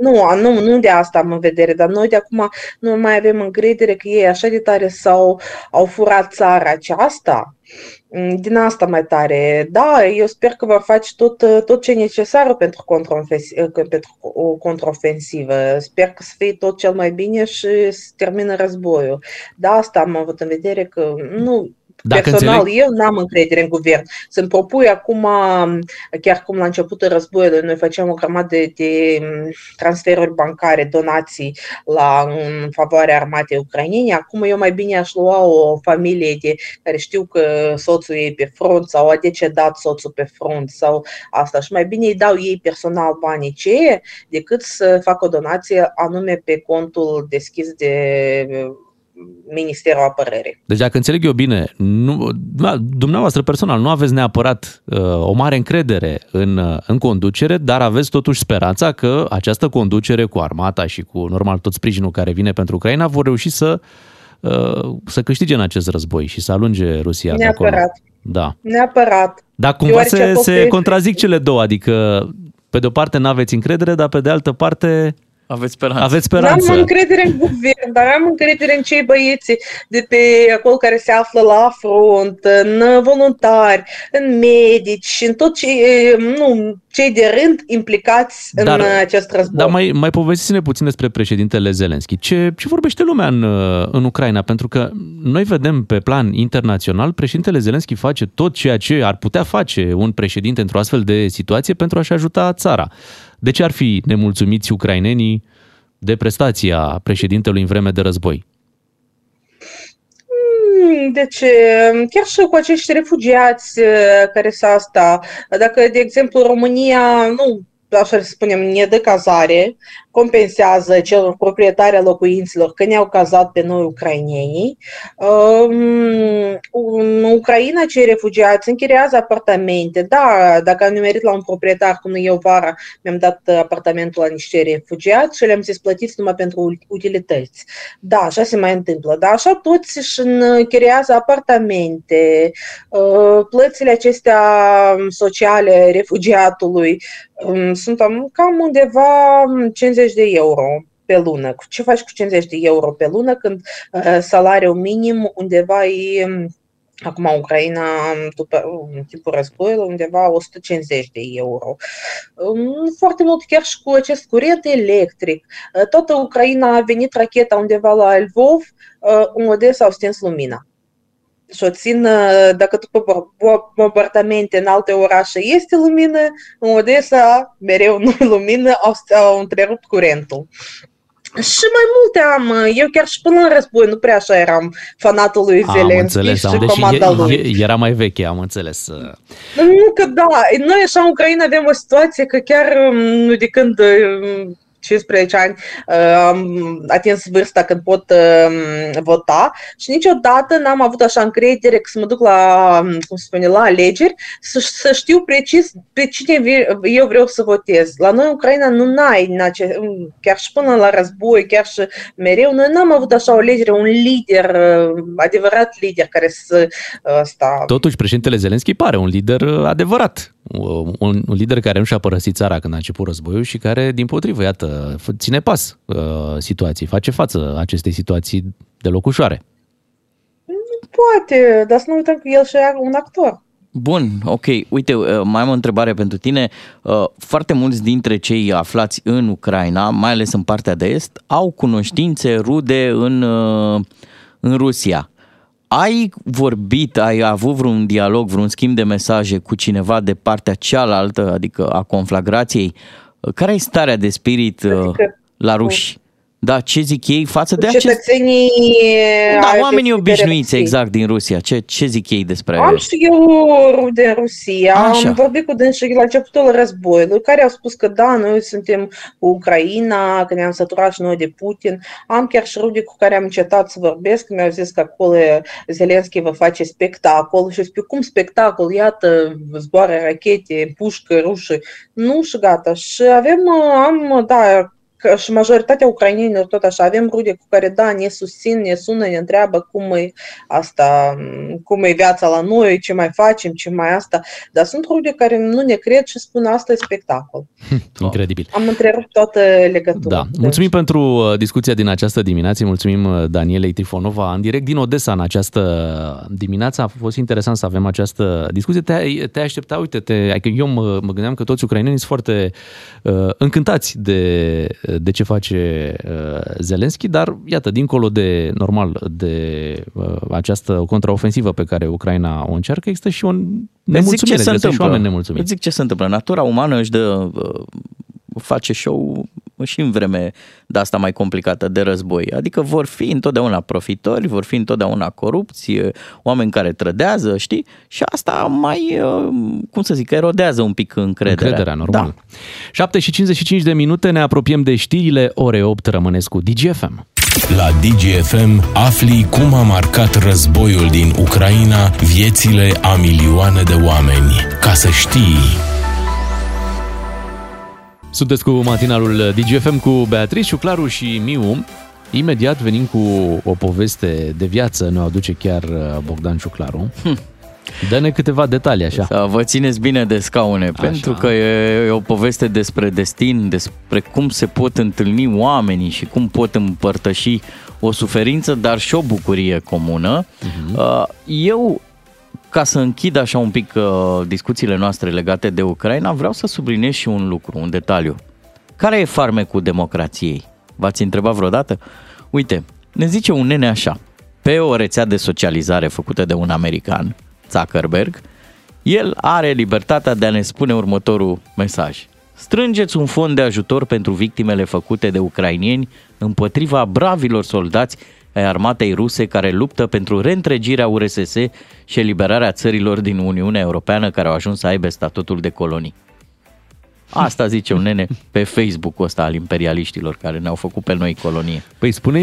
nu, nu, nu de asta am în vedere, dar noi de acum nu mai avem încredere că ei așa de tare s-au au furat țara aceasta, mm, din asta mai tare. Da, eu sper că va face tot, tot ce e necesar pentru, pentru o contraofensivă. Sper că să fie tot cel mai bine și să termină războiul. Da, asta am avut în vedere că nu, dacă Personal, înțeleg... eu n-am încredere în guvern. Să-mi propui acum, chiar cum la începutul războiului, noi făceam o grămadă de, de transferuri bancare, donații la, în favoarea armatei ucrainene. Acum eu mai bine aș lua o familie de, care știu că soțul ei pe front sau a decedat soțul pe front sau asta și mai bine îi dau ei personal banii ce decât să fac o donație anume pe contul deschis de Ministerul Apărării. Deci dacă înțeleg eu bine, nu, dumneavoastră personal nu aveți neapărat uh, o mare încredere în, uh, în conducere, dar aveți totuși speranța că această conducere cu armata și cu normal tot sprijinul care vine pentru Ucraina vor reuși să, uh, să câștige în acest război și să alunge Rusia Neapărat. de acolo. Da. Neapărat. Dar cumva se, se contrazic cele două, adică pe de o parte nu aveți încredere, dar pe de altă parte aveți speranță. Aveți speranță. Nu am încredere în guvern, dar am încredere în cei băieți de pe acolo care se află la front, în voluntari, în medici, în tot cei, nu, cei de rând implicați dar, în acest război. Dar mai, mai povestiți-ne puțin despre președintele Zelenski. Ce, ce vorbește lumea în, în Ucraina? Pentru că noi vedem pe plan internațional, președintele Zelenski face tot ceea ce ar putea face un președinte într-o astfel de situație pentru a-și ajuta țara. De ce ar fi nemulțumiți ucrainenii de prestația președintelui în vreme de război? Hmm, deci, chiar și cu acești refugiați uh, care s-a asta, dacă, de exemplu, România nu așa să spunem, ne dă cazare, compensează celor proprietari a locuinților că ne-au cazat pe noi ucrainenii. În Ucraina, cei refugiați închiriază apartamente. Da, dacă am nimerit la un proprietar, cum eu vara, mi-am dat apartamentul la niște refugiați și le-am zis plătiți numai pentru utilități. Da, așa se mai întâmplă. Dar așa toți își închiriază apartamente. Plățile acestea sociale refugiatului sunt cam undeva 50 de euro pe lună. Ce faci cu 50 de euro pe lună când uh, salariul minim undeva e Acum Ucraina, după în timpul războiului, undeva 150 de euro. Foarte mult chiar și cu acest curent electric. Toată Ucraina a venit racheta undeva la Lvov, în Odessa au stins lumina și o țin, dacă după bombardamente în alte orașe este lumină, în Odessa mereu nu lumină, au, au întrerupt curentul. Și mai multe am. Eu chiar și până în război nu prea așa eram fanatul lui Zelenski am înțeles, am, și comanda lui. Era mai veche, am înțeles. Nu că da. Noi așa în Ucraina avem o situație că chiar nu de când 15 ani uh, am atins vârsta când pot uh, vota și niciodată n-am avut așa încredere că să mă duc la, um, cum se spune, la alegeri să, să știu precis pe cine eu vreau să votez. La noi în Ucraina nu ai, chiar și până la război, chiar și mereu, noi n-am avut așa o alegere, un lider, uh, adevărat lider care să sta. Totuși, președintele Zelenski pare un lider adevărat un, un lider care nu și-a părăsit țara când a început războiul și care, din potrivă, iată, ține pas uh, situației, face față acestei situații deloc ușoare. Poate, dar să nu uităm că el și un actor. Bun, ok. Uite, uh, mai am o întrebare pentru tine. Uh, foarte mulți dintre cei aflați în Ucraina, mai ales în partea de est, au cunoștințe rude în, uh, în Rusia. Ai vorbit, ai avut vreun dialog, vreun schimb de mesaje cu cineva de partea cealaltă, adică a conflagrației? Care e starea de spirit adică, la ruși? Da, ce zic ei față de acest... Cetățenii... Da, oamenii obișnuiți, exact, din Rusia. Ce, ce zic ei despre... Am și eu rude în Rusia. Așa. Am vorbit cu dânsii la începutul războiului, care au spus că da, noi suntem cu Ucraina, că ne-am săturat și noi de Putin. Am chiar și rude cu care am încetat să vorbesc, mi-au zis că acolo Zelenski va face spectacol și spune cum spectacol, iată, zboară rachete, pușcă rușă. Nu și gata. Și avem, am, da, că și majoritatea ucrainenilor tot așa, avem rude cu care, da, ne susțin, ne sună, ne întreabă cum e asta, cum e viața la noi, ce mai facem, ce mai asta, dar sunt rude care nu ne cred și spun asta e spectacol. Incredibil. Am întrerupt toată legătura. Da. Mulțumim pentru uh, discuția din această dimineață, mulțumim uh, Danielei Trifonova în direct din Odessa în această dimineață. A fost interesant să avem această discuție. Te, te aștepta, uite, te, adică eu mă, mă gândeam că toți ucrainenii sunt foarte uh, încântați de, de ce face uh, Zelenski, dar iată, dincolo de, normal, de uh, această contraofensivă pe care Ucraina o încearcă, există și o nemulțumire, zic ce se există și întâmplă. oameni nemulțumiți. Îți zic ce se întâmplă. Natura umană își dă, uh, face show și în vreme de asta mai complicată de război. Adică vor fi întotdeauna profitori, vor fi întotdeauna corupți, uh, oameni care trădează, știi? Și asta mai, uh, cum să zic, erodează un pic încrederea. Încrederea, normal. Da. 7 și 55 de minute, ne apropiem de știrile ore 8, rămâneți cu DGFM. La DGFM afli cum a marcat războiul din Ucraina viețile a milioane de oameni. Ca să știi... Sunteți cu matinalul DGFM cu Beatrice, Ciuclaru și Miu. Imediat venim cu o poveste de viață, ne aduce chiar uh, Bogdan Ciuclaru. Dă-ne câteva detalii așa. Să vă țineți bine de scaune, Așa. pentru că e, e o poveste despre destin, despre cum se pot întâlni oamenii și cum pot împărtăși o suferință, dar și o bucurie comună. Uh-huh. Eu, ca să închid așa un pic uh, discuțiile noastre legate de Ucraina, vreau să subliniez și un lucru, un detaliu. Care e farmecul democrației? V-ați întrebat vreodată? Uite, ne zice un nene așa, pe o rețea de socializare făcută de un american, Zuckerberg, el are libertatea de a ne spune următorul mesaj. Strângeți un fond de ajutor pentru victimele făcute de ucrainieni împotriva bravilor soldați ai armatei ruse care luptă pentru reîntregirea URSS și eliberarea țărilor din Uniunea Europeană care au ajuns să aibă statutul de colonii. Asta zice un nene pe Facebook-ul ăsta al imperialiștilor care ne-au făcut pe noi colonie. Păi spune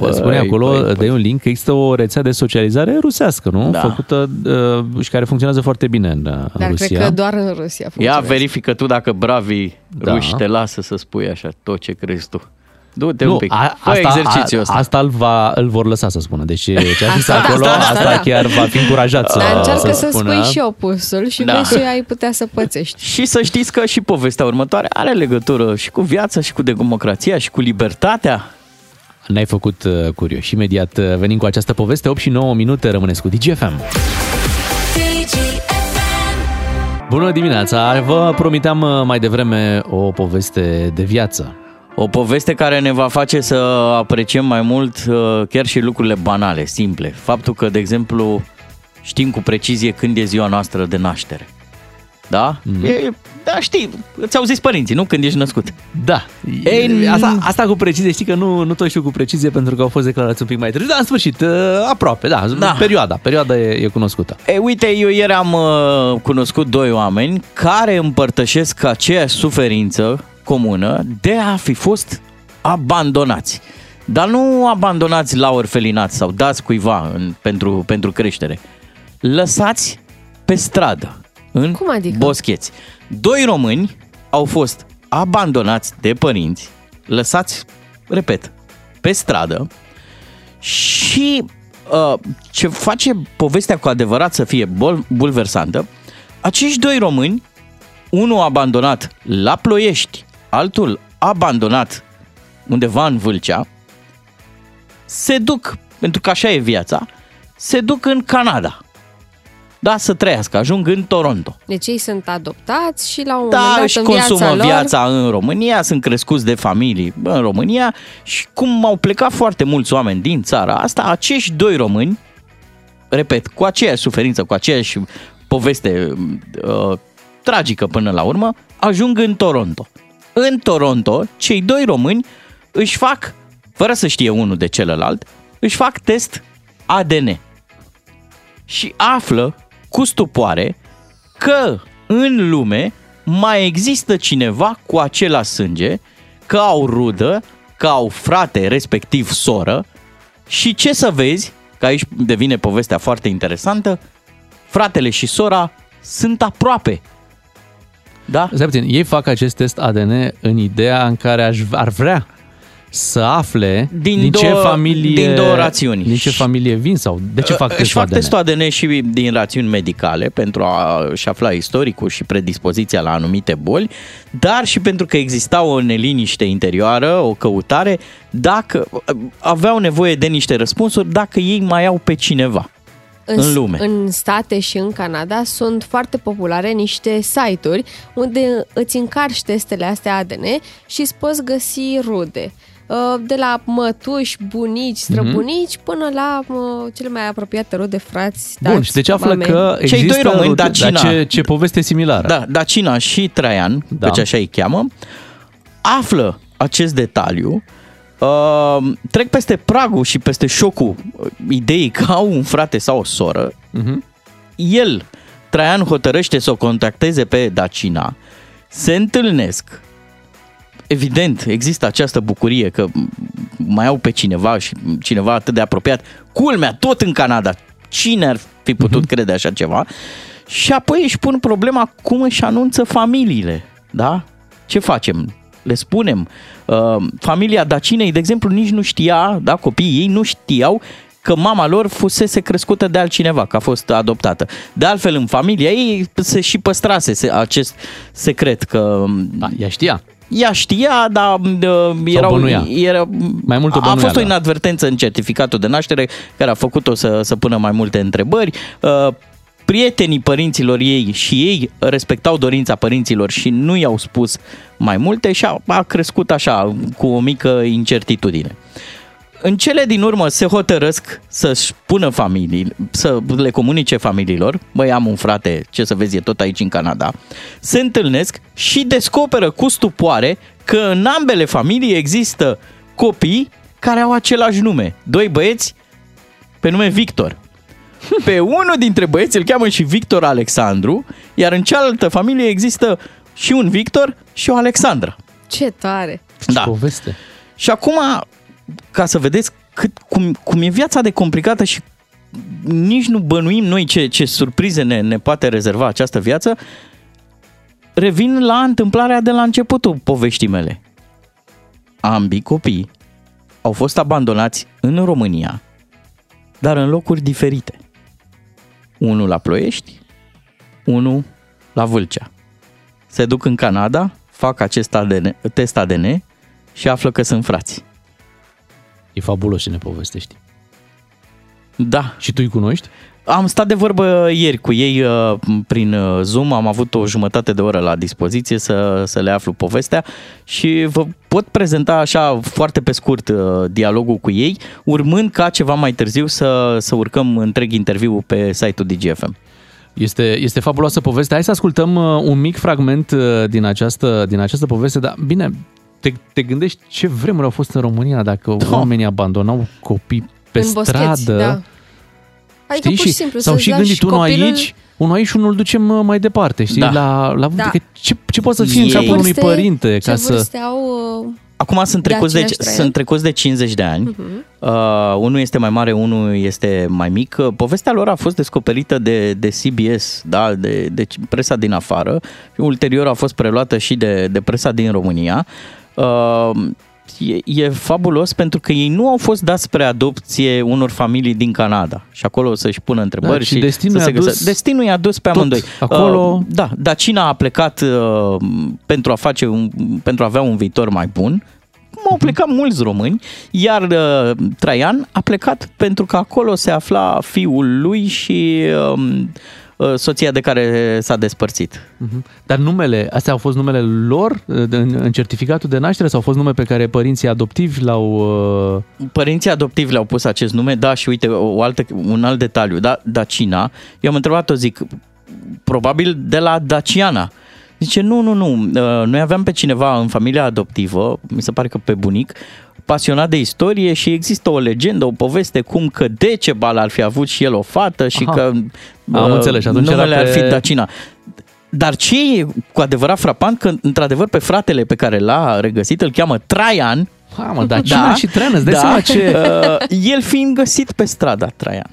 Băi, spune acolo, băi, băi, băi. dă un link, că există o rețea de socializare rusească, nu? Da. Făcută uh, și care funcționează foarte bine în, uh, în Dar Rusia. cred că doar în Rusia Ia funcționează. verifică tu dacă bravii Da. ruși te lasă să spui așa tot ce crezi tu. Du-te nu, un pic, a, fă asta, exercițiul a, ăsta. Asta îl, va, îl vor lăsa să spună. Deci ce a zis Asta da, acolo, asta da, asta, asta da. chiar va fi încurajat să, Dar încearcă să să spună. spui și opusul și Da. vezi ce ai putea să pățești. Și să știți că și povestea următoare are legătură și cu viața, și cu democrația, și cu libertatea. Ne-ai făcut uh, curios. Imediat uh, venim cu această poveste. 8 și 9 minute rămâneți cu DGFM. Bună dimineața! Vă promiteam uh, mai devreme o poveste de viață. O poveste care ne va face să apreciem mai mult uh, chiar și lucrurile banale, simple. Faptul că, de exemplu, știm cu precizie când e ziua noastră de naștere. Da? Mhm. Mm. E, da, știi, ți-au zis părinții, nu? Când ești născut. Da. Ei, Asta, asta cu precizie, știi că nu, nu tot știu cu precizie pentru că au fost declarați un pic mai târziu, dar în sfârșit, uh, aproape, da, Da. perioada, perioada e, e cunoscută. E, uite, eu ieri am uh, cunoscut doi oameni care împărtășesc aceeași suferință comună de a fi fost abandonați. Dar nu abandonați la orfelinat sau dați cuiva în, pentru, pentru creștere. Lăsați pe stradă, în Cum adică? boscheți. Doi români au fost abandonați de părinți, lăsați, repet, pe stradă și uh, ce face povestea cu adevărat să fie bol- bulversantă, acești doi români, unul abandonat la Ploiești, altul abandonat undeva în Vâlcea, se duc, pentru că așa e viața, se duc în Canada. Da, să trăiască, ajung în Toronto. Deci ei sunt adoptați și la un moment Da, dat își în consumă viața lor... viața în România, sunt crescuți de familii în România și cum au plecat foarte mulți oameni din țara asta, acești doi români, repet, cu aceeași suferință, cu aceeași poveste uh, tragică până la urmă, ajung în Toronto. În Toronto, cei doi români își fac, fără să știe unul de celălalt, își fac test ADN și află cu stupoare că în lume mai există cineva cu același sânge, că au rudă, că au frate, respectiv soră și ce să vezi, că aici devine povestea foarte interesantă, fratele și sora sunt aproape. Da. Stai puțin, ei fac acest test ADN în ideea în care aș, ar vrea să afle din, din ce două- familie din două rațiuni. Din ce familie vin sau de ce fac Își testul fac ADN? testul ADN și din rațiuni medicale pentru a-și afla istoricul și predispoziția la anumite boli, dar și pentru că exista o neliniște interioară, o căutare, dacă aveau nevoie de niște răspunsuri, dacă ei mai au pe cineva în lume. În state și în Canada sunt foarte populare niște site-uri unde îți încarci testele astea ADN și îți poți găsi rude. Uh, De la mătuși, bunici, străbunici, până la uh, cele mai apropiate rude, frați, Bun, tați, și deci află mame. că Cei există doi români, rude- Dacina. Dar ce, ce poveste similară. Da, Dacina și Traian, da. deci așa îi cheamă, află acest detaliu, uh, trec peste pragul și peste șocul uh, ideii că au un frate sau o soră. Mhm. El, Traian, hotărăște să o contacteze pe Dacina, se întâlnesc, evident, există această bucurie că mai au pe cineva și cineva atât de apropiat. Culmea, tot în Canada. Cine ar fi putut crede așa ceva? Și apoi își pun problema cum își anunță familiile. Da? Ce facem? Le spunem. Uh, familia Dacinei, de exemplu, nici nu știa, da, copiii ei nu știau că mama lor fusese crescută de altcineva, că a fost adoptată. De altfel, în familia ei se și păstrase se- acest secret că... Da, ea știa. Ea știa, dar uh, erau, bănuia. era, Mai mult o a fost o bănuială. inadvertență în certificatul de naștere care a făcut-o să, să pună mai multe întrebări. Uh, prietenii părinților ei și ei respectau dorința părinților și nu i-au spus mai multe și a, a crescut așa, cu o mică incertitudine. În cele din urmă se hotărăsc să-și pună familii, să le comunice familiilor, băi, am un frate, ce să vezi, e tot aici în Canada, se întâlnesc și descoperă cu stupoare că în ambele familii există copii care au același nume. Doi băieți pe nume Victor. Pe unul dintre băieți îl cheamă și Victor Alexandru, iar în cealaltă familie există și un Victor și o Alexandra. Ce tare! Da. Poveste. Și acum, ca să vedeți cât, cum, cum e viața de complicată și nici nu bănuim noi ce, ce surprize ne, ne poate rezerva această viață, revin la întâmplarea de la începutul poveștii mele. Ambii copii au fost abandonați în România, dar în locuri diferite. Unul la Ploiești, unul la Vâlcea. Se duc în Canada, fac acest ADN, test ADN și află că sunt frați. E fabulos ce ne povestești. Da. Și tu îi cunoști? Am stat de vorbă ieri cu ei uh, prin uh, Zoom, am avut o jumătate de oră la dispoziție să, să le aflu povestea și vă pot prezenta așa foarte pe scurt uh, dialogul cu ei, urmând ca ceva mai târziu să, să urcăm întreg interviul pe site-ul DGFM. Este, este fabuloasă povestea. Hai să ascultăm uh, un mic fragment uh, din această, din această poveste, dar bine, te, te gândești ce vremuri au fost în România dacă da. oamenii abandonau copii pe în stradă. boscheți, da. Adică știi? pur și și simplu s-au să-ți și lași gândit unul copilul... aici, unul aici și unul îl ducem uh, mai departe, știi? Da. La, la, Da. adică ce, ce poate să fie în Ei- capul unui vârste- părinte ce ca să... vârste au... uh, Acum sunt trecuți, de, aceeași traian? sunt trecuți de 50 de ani. Mhm. Uh, unul este mai mare, unul este mai mic. Uh, Povestea lor a fost descoperită de, de CBS, da, de, de presa din afară. Și ulterior a fost preluată și de, de presa din România. Uh, e, e fabulos pentru că ei nu au fost dați spre adopție unor familii din Canada. Și acolo o să-și pună întrebări Da, și și, destinul să se i-a dus găsească. Destinul i-a dus pe tot amândoi. acolo. Uh, da, Dacina a plecat uh, pentru a face un, pentru a avea un viitor mai bun. Cum au plecat mulți români, iar uh, Traian a plecat pentru că acolo se afla fiul lui și um, uh, soția de care s-a despărțit. Mhm. Dar numele, astea au fost numele lor uh, de- în, în certificatul de naștere sau au fost nume pe care părinții adoptivi l-au... Uh... Părinții adoptivi le-au pus acest nume, da, și uite, o altă, un alt detaliu, da, Dacina, eu am întrebat-o, zic, probabil de la Daciana. Zice, nu, nu, nu, uh, noi aveam pe cineva în familia adoptivă, mi se pare că pe bunic, pasionat de istorie și există o legendă, o poveste cum că Decebal ar fi avut și el o fată și Aha. că Am înțeles, și atunci numele era ar fi pe- Dacina. Dar ce e cu adevărat frapant, că într-adevăr pe fratele pe care l-a regăsit îl cheamă Traian, Ha, mă, Dacina și Traian, îți dai seama ce- uh, el fiind găsit pe strada Traian.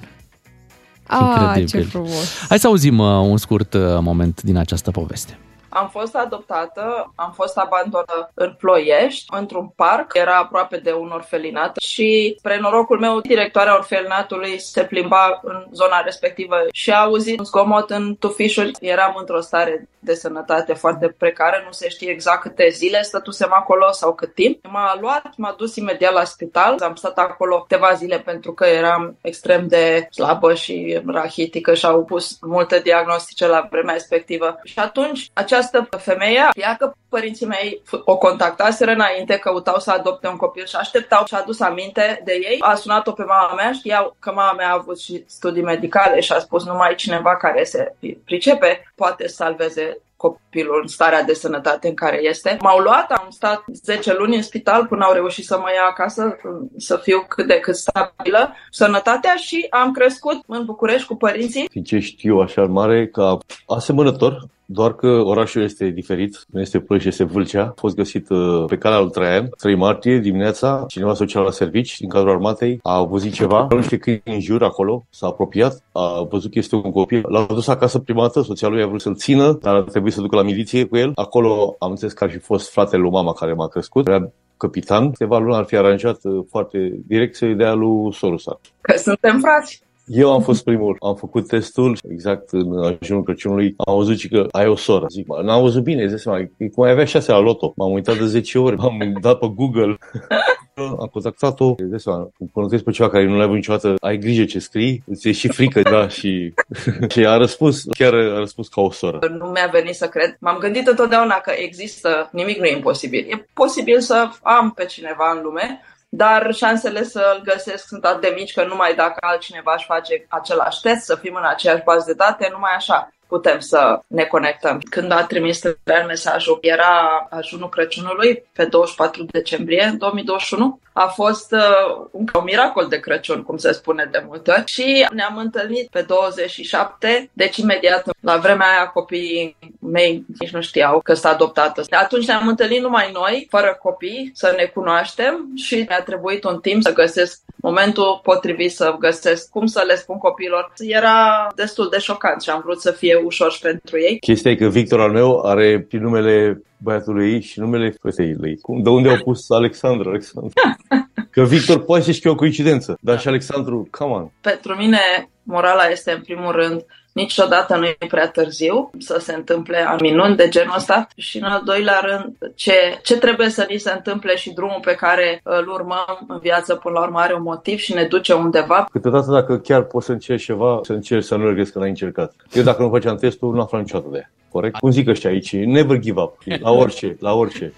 Ah, ce Incredibil. frumos. Hai să auzim uh, un scurt uh, moment din această poveste. Am fost adoptată, am fost abandonată în Ploiești, într-un parc, era aproape de un orfelinat și, spre norocul meu, directoarea orfelinatului se plimba în zona respectivă și a auzit un zgomot în tufișuri. Eram într-o stare de sănătate foarte precară, nu se știe exact câte zile stătusem acolo sau cât timp. M-a luat, m-a dus imediat la spital, am stat acolo câteva zile pentru că eram extrem de slabă și rahitică și au pus multe diagnostice la vremea respectivă. Și atunci această femeie pleacă, părinții mei o contactaseră înainte, căutau să adopte un copil și așteptau și a adus aminte de ei. A sunat-o pe mama mea, știau că mama mea a avut și studii medicale și a spus numai cineva care se pricepe poate salveze copilul în starea de sănătate în care este. M-au luat, am stat 10 luni în spital până au reușit să mă ia acasă, să fiu cât de cât stabilă sănătatea și am crescut în București cu părinții. Ce știu așa mare ca asemănător doar că orașul este diferit, nu este Ploiești, este Vâlcea. A fost găsit uh, pe calea lui Traian, 3 martie dimineața, cineva social la servici din cadrul armatei, a văzut ceva, nu știu câini în jur acolo, s-a apropiat, a văzut că este un copil, l-a dus acasă prima dată, soția lui a vrut să-l țină, dar a trebuit să ducă la miliție cu el. Acolo am înțeles că ar fi fost fratele lui mama care m-a crescut, era capitan, câteva luni ar fi aranjat uh, foarte direct să-i dea lui Sorusa. Că suntem frați. Eu am fost primul, am făcut testul exact în ajunul Crăciunului, am văzut că ai o soră. Zic, n-am văzut bine, zic seama, e cum ai avea șase la loto. M-am uitat de 10 ori, m-am dat pe Google. am contactat-o, de seama, când pe ceva care nu l-ai văzut niciodată, ai grijă ce scrii, îți e și frică, da, și, și a răspuns, chiar a răspuns ca o soră. Nu mi-a venit să cred. M-am gândit întotdeauna că există, nimic nu e imposibil. E posibil să am pe cineva în lume dar șansele să-l găsesc sunt atât de mici că numai dacă altcineva își face același test, să fim în aceeași bază de date, numai așa putem să ne conectăm. Când a trimis Traian mesajul, era ajunul Crăciunului pe 24 decembrie 2021. A fost uh, un, un miracol de Crăciun, cum se spune de multe ori. Și ne-am întâlnit pe 27, deci imediat la vremea aia copiii mei nici nu știau că s-a adoptat. Atunci ne-am întâlnit numai noi, fără copii, să ne cunoaștem și mi-a trebuit un timp să găsesc momentul potrivit să găsesc cum să le spun copilor. Era destul de șocant și am vrut să fie ușor și pentru ei. Chestia e că Victor al meu are și numele băiatului ei și numele fetei lui. Cum, de unde au pus Alexandru? Alexandru. Că Victor poate să și o coincidență, dar și Alexandru, come on. Pentru mine, morala este în primul rând niciodată nu e prea târziu să se întâmple minuni de genul ăsta și în al doilea rând ce, ce trebuie să ni se întâmple și drumul pe care îl urmăm în viață până la urmă are un motiv și ne duce undeva. Câteodată dacă chiar poți să încerci ceva, să încerci să nu regrezi că n-ai încercat. Eu dacă nu făceam testul, nu aflam niciodată de ea. Corect? Cum zic ăștia aici, never give up, la orice, la orice.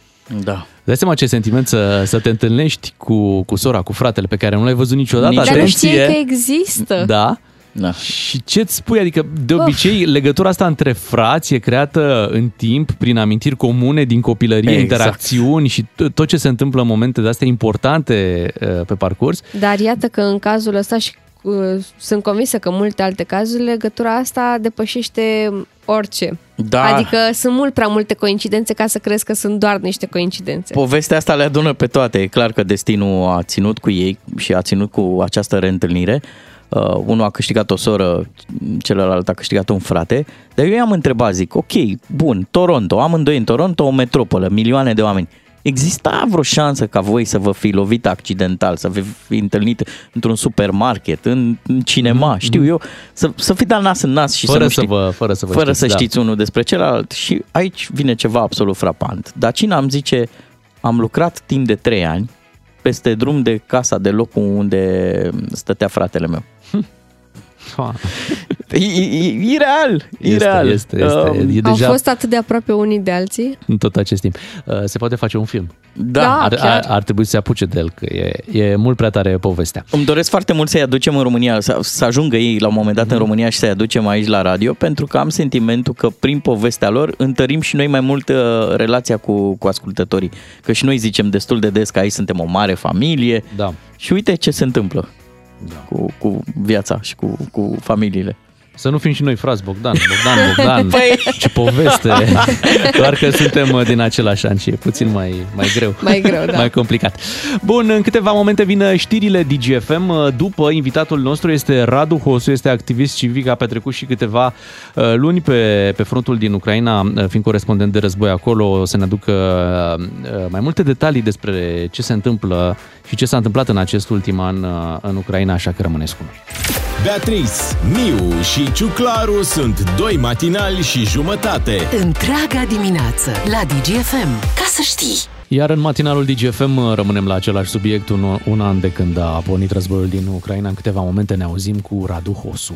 Da. Dai seama ce sentiment să, să te întâlnești cu, cu sora, cu fratele pe care nu l-ai văzut niciodată. Dar nu știi că există. Da. Da. Și ce-ți spui? Adică, de obicei, of. legătura asta între frați e creată în timp prin amintiri comune din copilărie, exact. interacțiuni și tot ce se întâmplă în momente de astea importante uh, pe parcurs. Dar iată că în cazul ăsta și uh, sunt convinsă că multe alte cazuri, legătura asta depășește orice. Da. Adică sunt mult prea multe coincidențe ca să crezi că sunt doar niște coincidențe. Povestea asta le adună pe toate. E clar că destinul a ținut cu ei și a ținut cu această reîntâlnire. Uh, unul a câștigat o soră, celălalt a câștigat un frate. Dar eu i-am întrebat, zic, ok, bun, Toronto, amândoi în Toronto, o metropolă, milioane de oameni. Exista vreo șansă ca voi să vă fi lovit accidental, să vă fi întâlnit într-un supermarket, în, în cinema, mm-hmm. știu eu, să, să fi dat nas în nas și fără să nu să știi, vă, fără să vă fără știți, să da. știți unul despre celălalt. Și aici vine ceva absolut frapant. Dar cine am zice, am lucrat timp de trei ani peste drum de casa de locul unde stătea fratele meu. E, e, e real, e Este, real. este, este. Um, E Au deja fost atât de aproape unii de alții? în tot acest timp. Uh, Se poate face un film. Da, ar, chiar. ar, ar trebui să se apuce de el, că e, e mult prea tare povestea. Îmi doresc foarte mult să-i aducem în România, să, să ajungă ei la un moment dat în România și să-i aducem aici la radio, pentru că am sentimentul că prin povestea lor întărim și noi mai mult uh, relația cu, cu ascultătorii. Că și noi zicem destul de des că aici suntem o mare familie Da. și uite ce se întâmplă da. cu, cu viața și cu, cu familiile. Să nu fim și noi frați, Bogdan, Bogdan, Bogdan. Păi- Ce poveste. Doar că suntem uh, din același an și e puțin mai, mai greu. Mai greu, da. Mai complicat. Bun, în câteva momente vin știrile DGFM. Uh, După, invitatul nostru este Radu Hosu, este activist civic, a petrecut și câteva uh, luni pe, pe frontul din Ucraina, uh, fiind corespondent de război acolo, o să ne aducă uh, mai multe detalii despre ce se întâmplă și ce s-a întâmplat în acest ultim an uh, în Ucraina, așa că rămâneți cu noi. Beatrice, Miu și Ciuclaru sunt doi matinali și jumătate. Întreaga dimineață la DGFM. Ca să știi! Iar în matinalul DGFM uh, rămânem la același subiect, un, un an de când a pornit războiul din Ucraina. În câteva momente ne auzim cu Radu Hosu.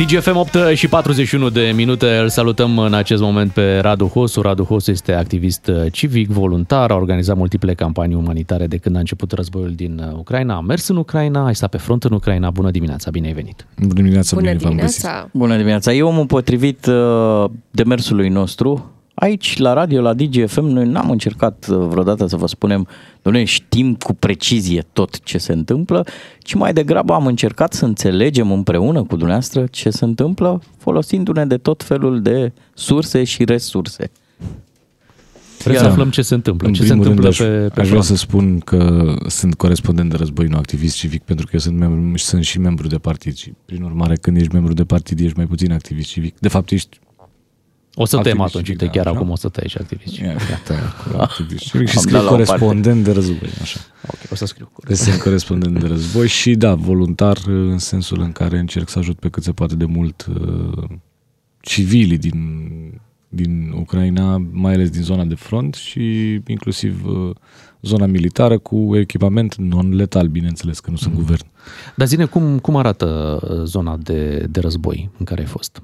DGFM 8 și 41 de minute. Îl salutăm în acest moment pe Radu Hosu. Radu Hosu este activist uh, civic, voluntar, a organizat multiple campanii umanitare de când a început războiul din uh, Ucraina. A mers în Ucraina, ai stat pe front în Ucraina. Bună dimineața, bine ai venit! Bună dimineața, Bună bine v-am găsit. dimineața! Bună dimineața! E omul potrivit uh, demersului nostru. Aici, la radio, la DGFM, noi n-am încercat uh, vreodată să vă spunem, noi știm cu precizie tot ce se întâmplă, ci mai degrabă am încercat să înțelegem împreună cu dumneavoastră ce se întâmplă, folosindu-ne de tot felul de surse și resurse. Vrem să aflăm ce se întâmplă, În ce se primul întâmplă rând, pe, aș, pe aș vrea front. să spun că sunt corespondent de război, nu activist civic, pentru că eu sunt, membru, sunt și membru de partid și, prin urmare, când ești membru de partid, ești mai puțin activist civic. De fapt, ești O să tăiem activist atunci, civic, uite, chiar da, acum o să tăi și activist. Ia, tăia cu activist civic și Am scriu dat la o parte. corespondent de război, așa. Ok, o să scriu. Deci sunt corespondent de război și, da, voluntar în sensul în care încerc să ajut pe cât se poate de mult uh, civilii din, din Ucraina, mai ales din zona de front și inclusiv uh, zona militară cu echipament non-letal, bineînțeles, că nu sunt guvern. Dar zine, cum, cum arată uh, zona de, de război în care ai fost?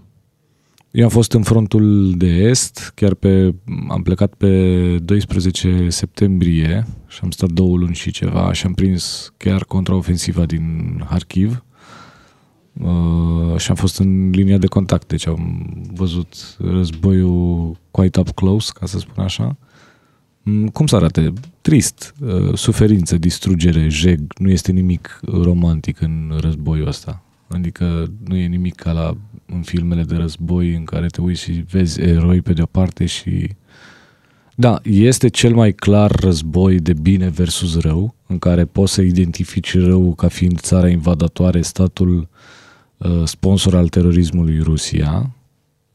Eu am fost în frontul de est, chiar pe, am plecat pe 12 septembrie și am stat două luni și ceva și am prins chiar contraofensiva din Harkiv uh, și am fost în linia de contact, deci am văzut războiul quite up close, ca să spun așa. Mm, Cum să arate? Trist, uh, suferință, distrugere, jeg, nu este nimic romantic în războiul ăsta. Adică nu e nimic ca la în filmele de război în care te uiți și vezi eroi pe de-o parte și... Da, este cel mai clar război de bine versus rău, în care poți să identifici rău ca fiind țara invadatoare, statul uh, sponsor al terorismului Rusia.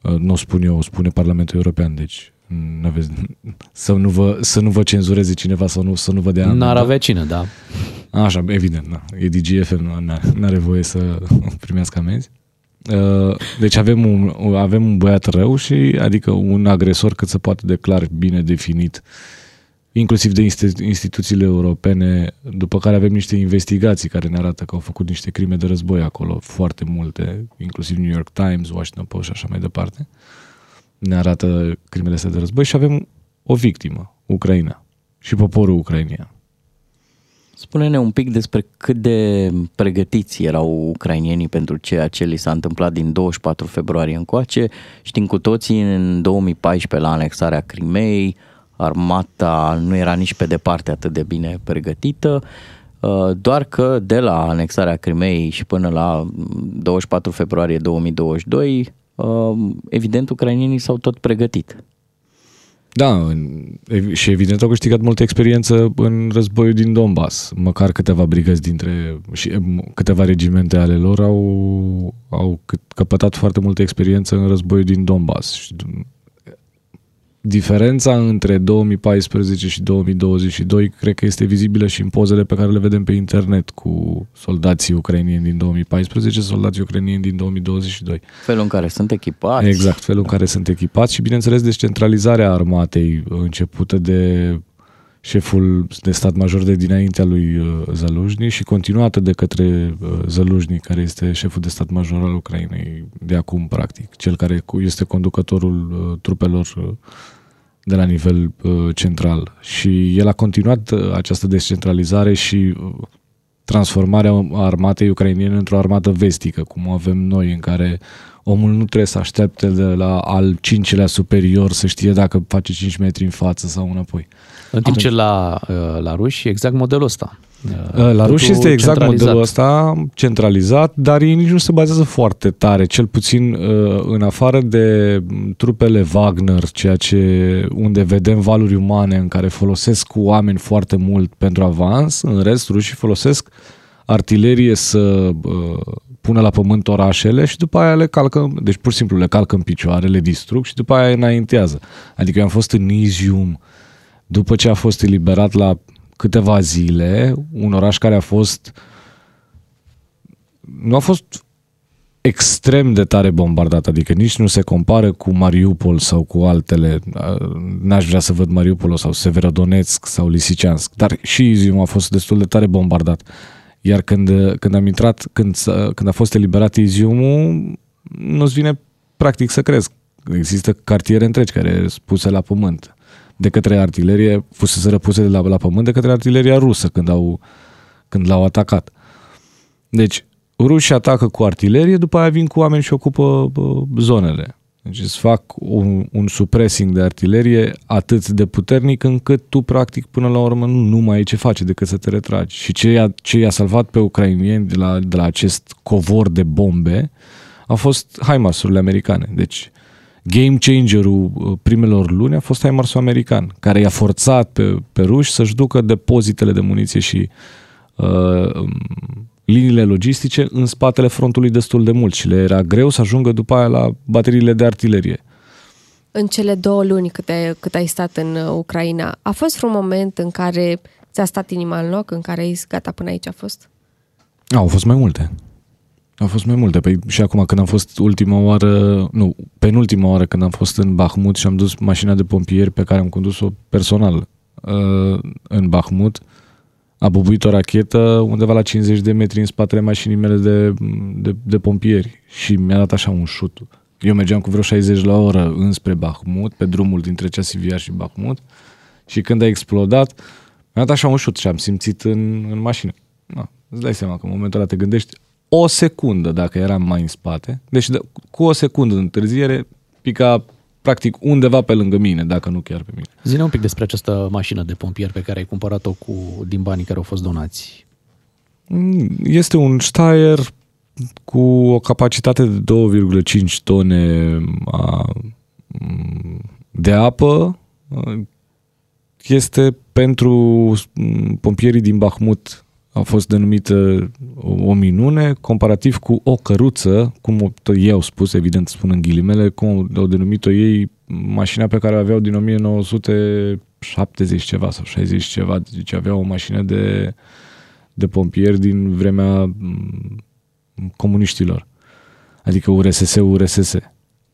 Uh, nu o spun eu, o spune Parlamentul European, deci n-aveți, să, nu vă, să nu vă cenzureze cineva sau nu, să nu vă dea N-ar amendă. avea cine, da. Așa, evident, da. E DGFM, nu nu are voie să primească amenzi. Uh, Deci avem un, avem un băiat rău și adică un agresor cât se poate de clar, bine definit, inclusiv de insti- instituțiile europene, după care avem niște investigații care ne arată că au făcut niște crime de război acolo, foarte multe, inclusiv New York Times, Washington Post și așa mai departe. Ne arată crimele astea de război și avem o victimă, Ucraina și poporul ucrainian. Spune-ne un pic despre cât de pregătiți erau ucrainienii pentru ceea ce li s-a întâmplat din 24 februarie încoace. Știm cu toții, în 2014, la anexarea Crimei, armata nu era nici pe departe atât de bine pregătită, uh, doar că de la anexarea Crimei și până la 24 februarie 2022, uh, evident, ucrainienii s-au tot pregătit. Da, în- ev- și evident au câștigat multă experiență în războiul din Donbass. Măcar câteva brigăzi dintre și em, câteva regimente ale lor au, au cât- căpătat foarte multă experiență în războiul din Donbass. Și diferența între 2014 și 2022 cred că este vizibilă și în pozele pe care le vedem pe internet cu soldații ucrainieni din 2014, soldații ucrainieni din 2022. Felul în care sunt echipați. Exact, felul în care sunt echipați și, bineînțeles, descentralizarea armatei începută de șeful de stat major de dinaintea lui uh, Zaluzhny și continuată de către uh, Zaluzhny, care este șeful de stat major al Ucrainei de acum, practic, cel care cu- este conducătorul uh, trupelor uh, de la nivel uh, central. Și el a continuat uh, această descentralizare și uh, transformarea armatei ucrainiene într-o armată vestică, cum o avem noi, în care omul nu trebuie să aștepte de la al cincilea superior să știe dacă face 5 metri în față sau înapoi. În timp ce la, uh, la ruși e exact modelul ăsta. La ruși este exact modelul ăsta centralizat, dar ei nici nu se bazează foarte tare, cel puțin uh, în afară de trupele Wagner, ceea ce unde vedem valuri umane în care folosesc oameni foarte mult pentru avans, în rest rușii folosesc artilerie să uh, pună la pământ orașele și după aia le calcă, deci pur și simplu le calcă în picioare, le distrug și după aia înaintează. Adică eu am fost în Izium, după ce a fost eliberat la câteva zile, un oraș care a fost nu a fost extrem de tare bombardat, adică nici nu se compară cu Mariupol sau cu altele. N-aș vrea să văd Mariupol sau Severodonetsk sau Lisiceansk, dar și Izium a fost destul de tare bombardat. Iar când, când am intrat, când, când a fost eliberat Iziumul, nu-ți vine practic să crezi. Există cartiere întregi care sunt puse la pământ de către artilerie, fusese răpuse de la, la pământ de către artileria rusă când, au, când l-au atacat. Deci, rușii atacă cu artilerie, după aia vin cu oameni și ocupă bă, zonele. Deci îți fac un, un supressing de artilerie atât de puternic încât tu, practic, până la urmă, nu, nu mai ai ce face decât să te retragi. Și ce i-a, ce i-a salvat pe ucrainieni de la, de la acest covor de bombe a fost HIMARS-urile americane. Deci, game changer-ul uh, primelor luni a fost HIMARS-ul american, care i-a forțat pe, pe ruși să-și ducă depozitele de muniție și uh, um, liniile logistice în spatele frontului destul de mult și le era greu să ajungă după aia la bateriile de artilerie. În cele două luni cât ai, cât ai stat în uh, Ucraina, a fost un moment în care ți-a stat inima în loc, în care ai zis gata, până aici a fost? Au fost mai multe. Au fost mai multe. Păi și acum când am fost ultima oară, nu, penultima oară când am fost în Bahmut și am dus mașina de pompieri pe care am condus-o personal uh, în Bahmut, a bubuit o rachetă undeva la 50 de metri în spatele mașinii mele de, de, de pompieri și mi-a dat așa un șut. Eu mergeam cu vreo 60 la oră înspre Bahmut, pe drumul dintre Ceasiviar și Bahmut și când a explodat, mi-a dat așa un șut și am simțit în, în mașină. Na, îți dai seama că în momentul ăla te gândești o secundă dacă eram mai în spate, deci de, cu o secundă de întârziere pica practic undeva pe lângă mine, dacă nu chiar pe mine. Zine un pic despre această mașină de pompier pe care ai cumpărat-o cu, din banii care au fost donați. Mm, este un Steyr cu o capacitate de 2,5 tone a, de apă. Este pentru pompierii din Bahmut a fost denumită o minune, comparativ cu o căruță, cum ei au spus, evident spun în ghilimele, cum au denumit-o ei mașina pe care o aveau din 1970 ceva sau 60 ceva, deci aveau o mașină de, de pompieri din vremea mm, comuniștilor, adică URSS, URSS.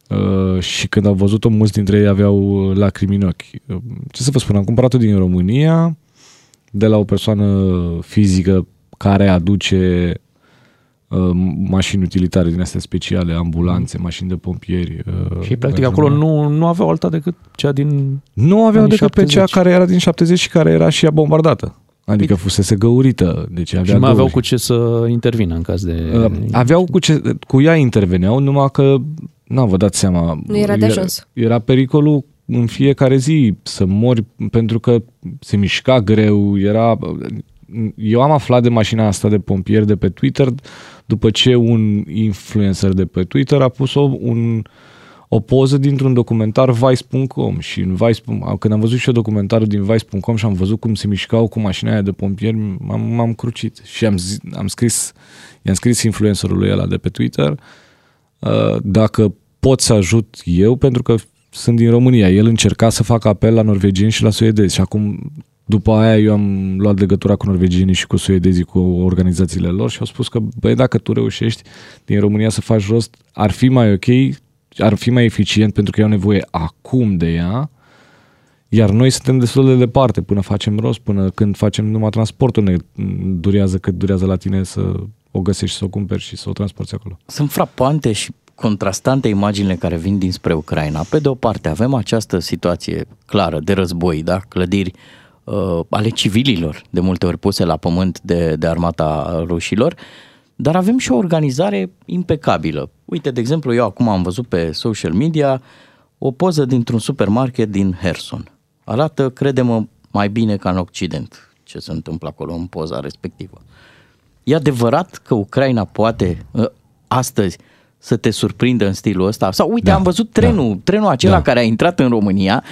Uh, și când au văzut-o, mulți dintre ei aveau lacrimi în ochi. Uh, ce să vă spun, am cumpărat-o din România, de la o persoană fizică care aduce uh, mașini utilitare din astea speciale, ambulanțe, mașini de pompieri. Uh, și practic acolo nu, nu aveau alta decât cea din Nu aveau decât 70. pe cea care era din 70 și care era și ea bombardată. Adică fusese găurită. Deci avea și mai aveau cu ce să intervină în caz de... Uh, aveau cu ce... Cu ea interveneau, numai că... Nu, vă dați seama. Nu era de ajuns. Era, era pericolul în fiecare zi să mori pentru că se mișca greu, era... Eu am aflat de mașina asta de pompier de pe Twitter după ce un influencer de pe Twitter a pus o, un, o poză dintr-un documentar Vice.com și în Vice, când am văzut și eu documentarul din Vice.com și am văzut cum se mișcau cu mașina aia de pompieri, m-am, m-am crucit și am, zi, am scris, i-am scris influencerului ăla de pe Twitter uh, dacă pot să ajut eu, pentru că sunt din România. El încerca să facă apel la norvegieni și la suedezi și acum după aia eu am luat legătura cu norvegienii și cu suedezii, cu organizațiile lor și au spus că, băi, dacă tu reușești din România să faci rost, ar fi mai ok, ar fi mai eficient pentru că au nevoie acum de ea, iar noi suntem destul de departe până facem rost, până când facem numai transportul ne durează cât durează la tine să o găsești, să o cumperi și să o transporti acolo. Sunt frapante și contrastante imaginile care vin dinspre Ucraina. Pe de o parte avem această situație clară de război, da? clădiri uh, ale civililor, de multe ori puse la pământ de, de armata rușilor, dar avem și o organizare impecabilă. Uite, de exemplu, eu acum am văzut pe social media o poză dintr-un supermarket din Herson. Arată, credem, mai bine ca în Occident. ce se întâmplă acolo în poza respectivă. E adevărat că Ucraina poate ă, astăzi să te surprindă în stilul ăsta? Sau uite, da, am văzut trenul, da, trenul acela da. care a intrat în România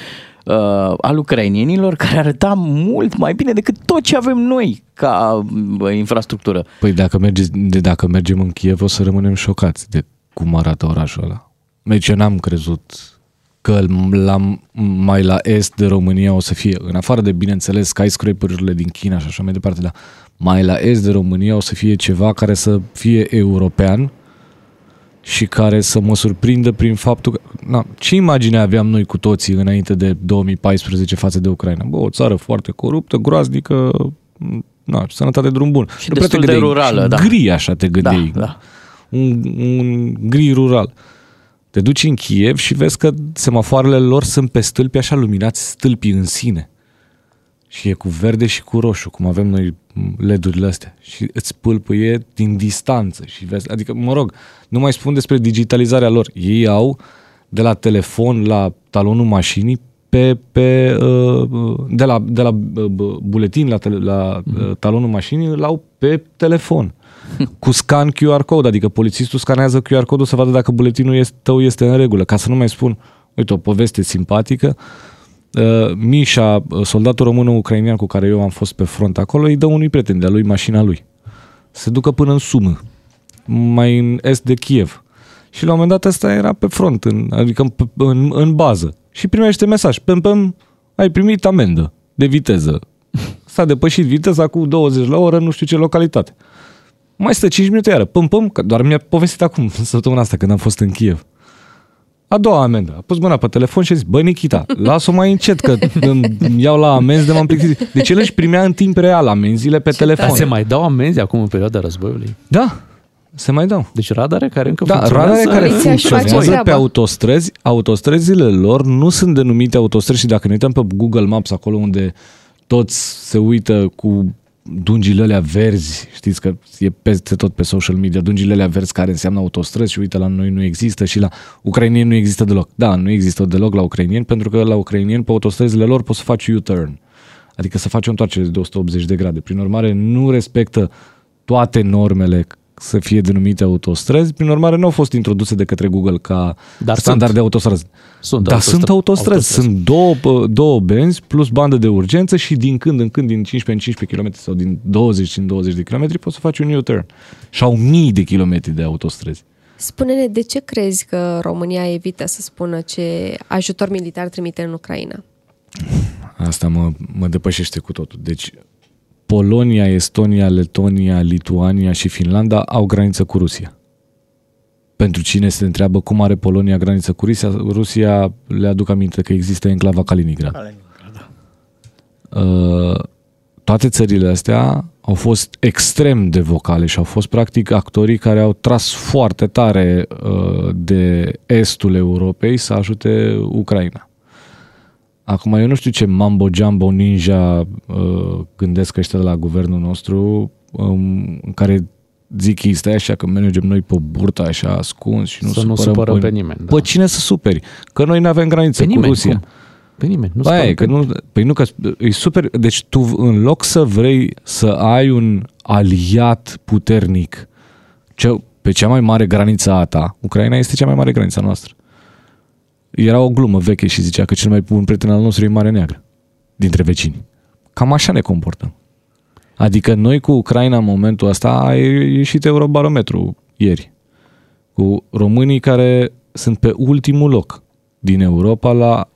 uh, al ucrainienilor care arăta mult mai bine decât tot ce avem noi ca uh, infrastructură. Păi dacă, merge, de dacă mergem în Kiev o să rămânem șocați de cum arată orașul ăla. Deci eu n-am crezut că la, mai la est de România o să fie, în afară de, bineînțeles, skyscraper-urile din China și așa mai departe, dar mai la est de România o să fie ceva care să fie european și care să mă surprindă prin faptul că... Na, ce imagine aveam noi cu toții înainte de 2014 față de Ucraina? Bă, o țară foarte coruptă, groaznică, na, sănătate drum bun. Și de destul de rurală, da. Gri așa te gândeai. Da, da. Un, un gri rural. Te duci în Kiev și vezi că semafoarele lor sunt pe stâlpi așa luminați, stâlpii în sine. Și e cu verde și cu roșu, cum avem noi LED-urile astea. Și îți pâlpâie din distanță. Și vezi, adică, mă rog, nu mai spun despre digitalizarea lor. Ei au de la telefon la talonul mașinii pe, pe, uh, de la, de la uh, buletin la, tele, la uh, talonul mașinii, îl au pe telefon cu scan QR code, adică polițistul scanează QR code-ul să vadă dacă buletinul este, tău este în regulă, ca să nu mai spun, uite, o poveste simpatică, uh, Mișa, uh, soldatul român-ucrainian cu care eu am fost pe front acolo, îi dă unui prieten de-a lui mașina lui. Se ducă până în Sumă, mai în est de Kiev. Și la un moment dat ăsta era pe front, în, adică în, în, în bază. Și primește mesaj, păm, păm, ai primit amendă de viteză. S-a depășit viteza cu 20 la oră, nu știu ce localitate. Mai stă 5 minute iară, păm, păm, că doar mi-a povestit acum, săptămâna asta, când am fost în Kiev. A doua amendă. A pus mâna pe telefon și a zis, bă, Nikita, las-o mai încet, că îmi iau la amenzi de m-am plictisit. Deci el își primea în timp real amenziile pe Ce telefon. Dar se mai dau amenzi acum în perioada războiului? Da, se mai dau. Deci radare care încă da, funcționează? radare care funcționează pe autostrăzi. Autostrăzile lor nu sunt denumite autostrăzi și dacă ne uităm pe Google Maps, acolo unde toți se uită cu dungile alea verzi, știți că e peste tot pe social media, dungile alea verzi care înseamnă autostrăzi și uite la noi nu există și la ucrainieni nu există deloc. Da, nu există deloc la ucrainieni pentru că la ucrainieni pe autostrăzile lor poți să faci U-turn, adică să faci o întoarcere de 180 de grade. Prin urmare, nu respectă toate normele să fie denumite autostrăzi, prin urmare nu au fost introduse de către Google ca Dar standard sunt. de autostrăzi. Sunt Dar autostrăzi. sunt autostrăzi. Sunt două, două benzi plus bandă de urgență și din când în când, din 15 în 15 km sau din 20 în 20 de km, poți să faci un U-turn. Și au mii de kilometri de autostrăzi. Spune-ne, de ce crezi că România evită să spună ce ajutor militar trimite în Ucraina? Asta mă, mă depășește cu totul. Deci, Polonia, Estonia, Letonia, Lituania și Finlanda au graniță cu Rusia. Pentru cine se întreabă cum are Polonia graniță cu Rusia, Rusia le aduc aminte că există enclava Kaliningrad. Kaliningrad da. uh, toate țările astea au fost extrem de vocale și au fost practic actorii care au tras foarte tare uh, de estul Europei să ajute Ucraina. Acum, eu nu știu ce mambo jumbo ninja uh, gândesc ăștia de la guvernul nostru, um, în care zic ei, stai așa că mergem noi pe burta așa ascuns și nu să nu supărăm pe, pe nimeni. Da. Pe cine să superi? Că noi nu avem graniță pe cu nimeni, Rusia. Cum? Pe nimeni, nu Aia, că nu, Păi nu, că e super. Deci tu în loc să vrei să ai un aliat puternic ce, pe cea mai mare graniță a ta, Ucraina este cea mai mare graniță a noastră era o glumă veche și zicea că cel mai bun prieten al nostru e Marea Neagră, dintre vecini. Cam așa ne comportăm. Adică noi cu Ucraina în momentul ăsta a ieșit Eurobarometru ieri. Cu românii care sunt pe ultimul loc din Europa la,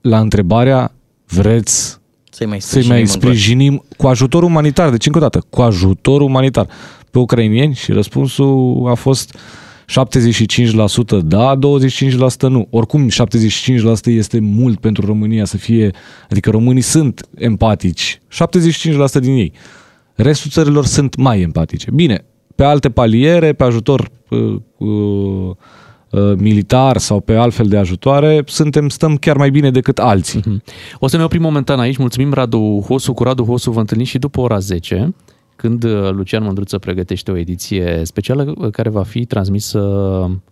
la întrebarea vreți să-i mai să mai sprijinim cu ajutor umanitar. Deci, încă o dată, cu ajutor umanitar pe ucrainieni și răspunsul a fost 75% da, 25% nu. Oricum, 75% este mult pentru România să fie, adică românii sunt empatici, 75% din ei. Restul țărilor sunt mai empatice. Bine, pe alte paliere, pe ajutor uh, uh, uh, militar sau pe altfel de ajutoare, suntem, stăm chiar mai bine decât alții. Mm-hmm. O să ne oprim momentan aici. Mulțumim Radu Hosu. Cu Radu Hosu vă întâlniți și după ora 10 când uh, Lucian Mândruță pregătește o ediție specială uh, care va fi transmisă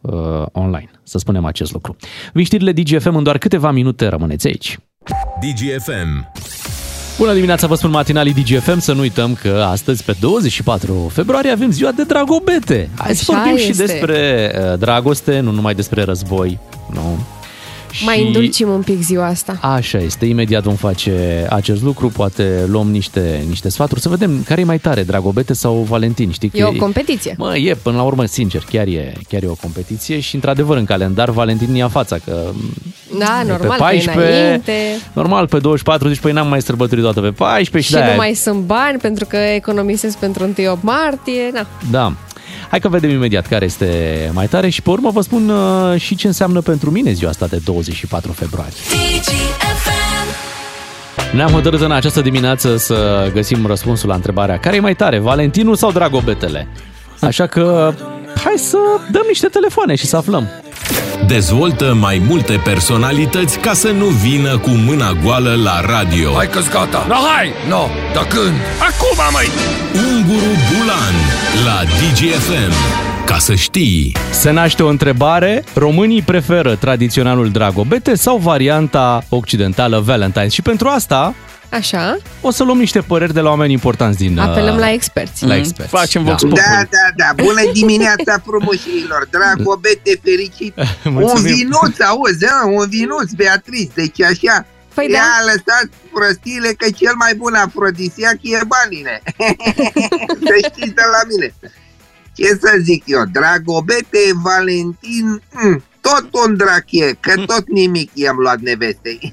uh, online, să spunem acest lucru. Vin știrile DGFM în doar câteva minute, rămâneți aici. DGFM Bună dimineața, vă spun matinalii DGFM, să nu uităm că astăzi, pe 24 februarie, avem ziua de dragobete. Hai să Așa vorbim și este. despre uh, dragoste, nu numai despre război. Nu. Mai îndulcim un pic ziua asta. Așa este, imediat vom face acest lucru, poate luăm niște, niște sfaturi, să vedem care e mai tare, Dragobete sau Valentin. Știi că E o competiție. Mă, e, până la urmă, sincer, chiar e, chiar e o competiție și, într-adevăr, în calendar, Valentin ia fața, că Da, e normal, pe că 14, e înainte. normal, pe 24, deci păi n-am mai sărbătorit toată pe 14 Și și, nu de-aia- mai sunt bani pentru că economisesc pentru 1 martie. Na. Da. Hai că vedem imediat care este mai tare și pe urmă vă spun uh, și ce înseamnă pentru mine ziua asta de 24 februarie. Ne-am hotărât în această dimineață să găsim răspunsul la întrebarea care e mai tare, Valentinul sau Dragobetele? Așa că hai să dăm niște telefoane și să aflăm. Dezvoltă mai multe personalități ca să nu vină cu mâna goală la radio. Hai că-s gata. No, hai! No, dar când? Acum, măi! Unguru Bulan la DGFM. Ca să știi. Se naște o întrebare, românii preferă tradiționalul Dragobete sau varianta occidentală Valentine? Și pentru asta Așa, o să luăm niște păreri de la oameni importanți din... uh, apelăm la experți. La experți. Facem da. vox Da, populi. da, da, bună dimineața frumoșilor, dragobete fericit. un Mulțumim. vinuț, auzi, a, un vinuț, Beatriz, deci așa. Păi Ia da. lăsat prostiile că cel mai bun afrodisiac e banile. să știți de la mine. Ce să zic eu, Dragobete, Valentin, mm, tot un drac e, că tot nimic i-am luat nevestei.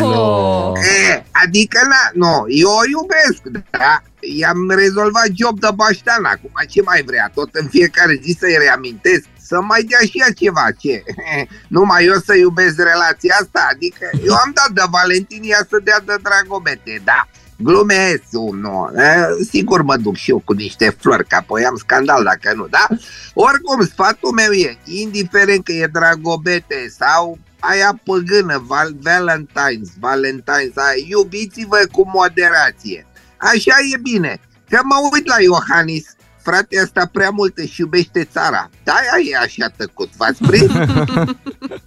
Oh. E, adică, na, nu, eu o iubesc, da? I-am rezolvat job de baștan acum, ce mai vrea? Tot în fiecare zi să-i reamintesc să mai dea și ea ceva, ce? Numai eu să iubesc relația asta? Adică eu am dat de Valentin, ea să dea de Dragobete, da. Glumesc, nu, e, sigur mă duc și eu cu niște flori, că apoi am scandal dacă nu, da? Oricum, sfatul meu e, indiferent că e Dragobete sau aia păgână, Val- Valentine's, Valentine's, aia, iubiți-vă cu moderație. Așa e bine. Că mă uit la Iohannis, frate ăsta prea mult își iubește țara. De-aia e așa tăcut, v-ați prins?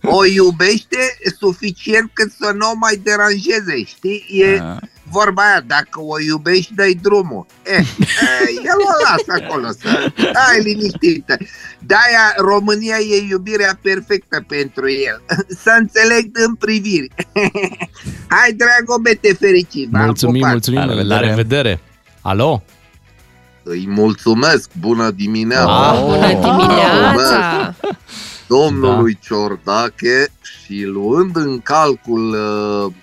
O iubește suficient cât să nu o mai deranjeze, știi? E vorba aia, dacă o iubești, dai drumul. Eh, eh, el o lasă acolo, să ai liniștită. De-aia România e iubirea perfectă pentru el. Să înțeleg în priviri. Hai, dragobete, fericit! v-am Mulțumim, pupat. mulțumim, La la revedere. revedere. Alo? Îi mulțumesc, bună dimineața! Ah, Bună dimineața! domnului Ciordache și luând în calcul uh, uh,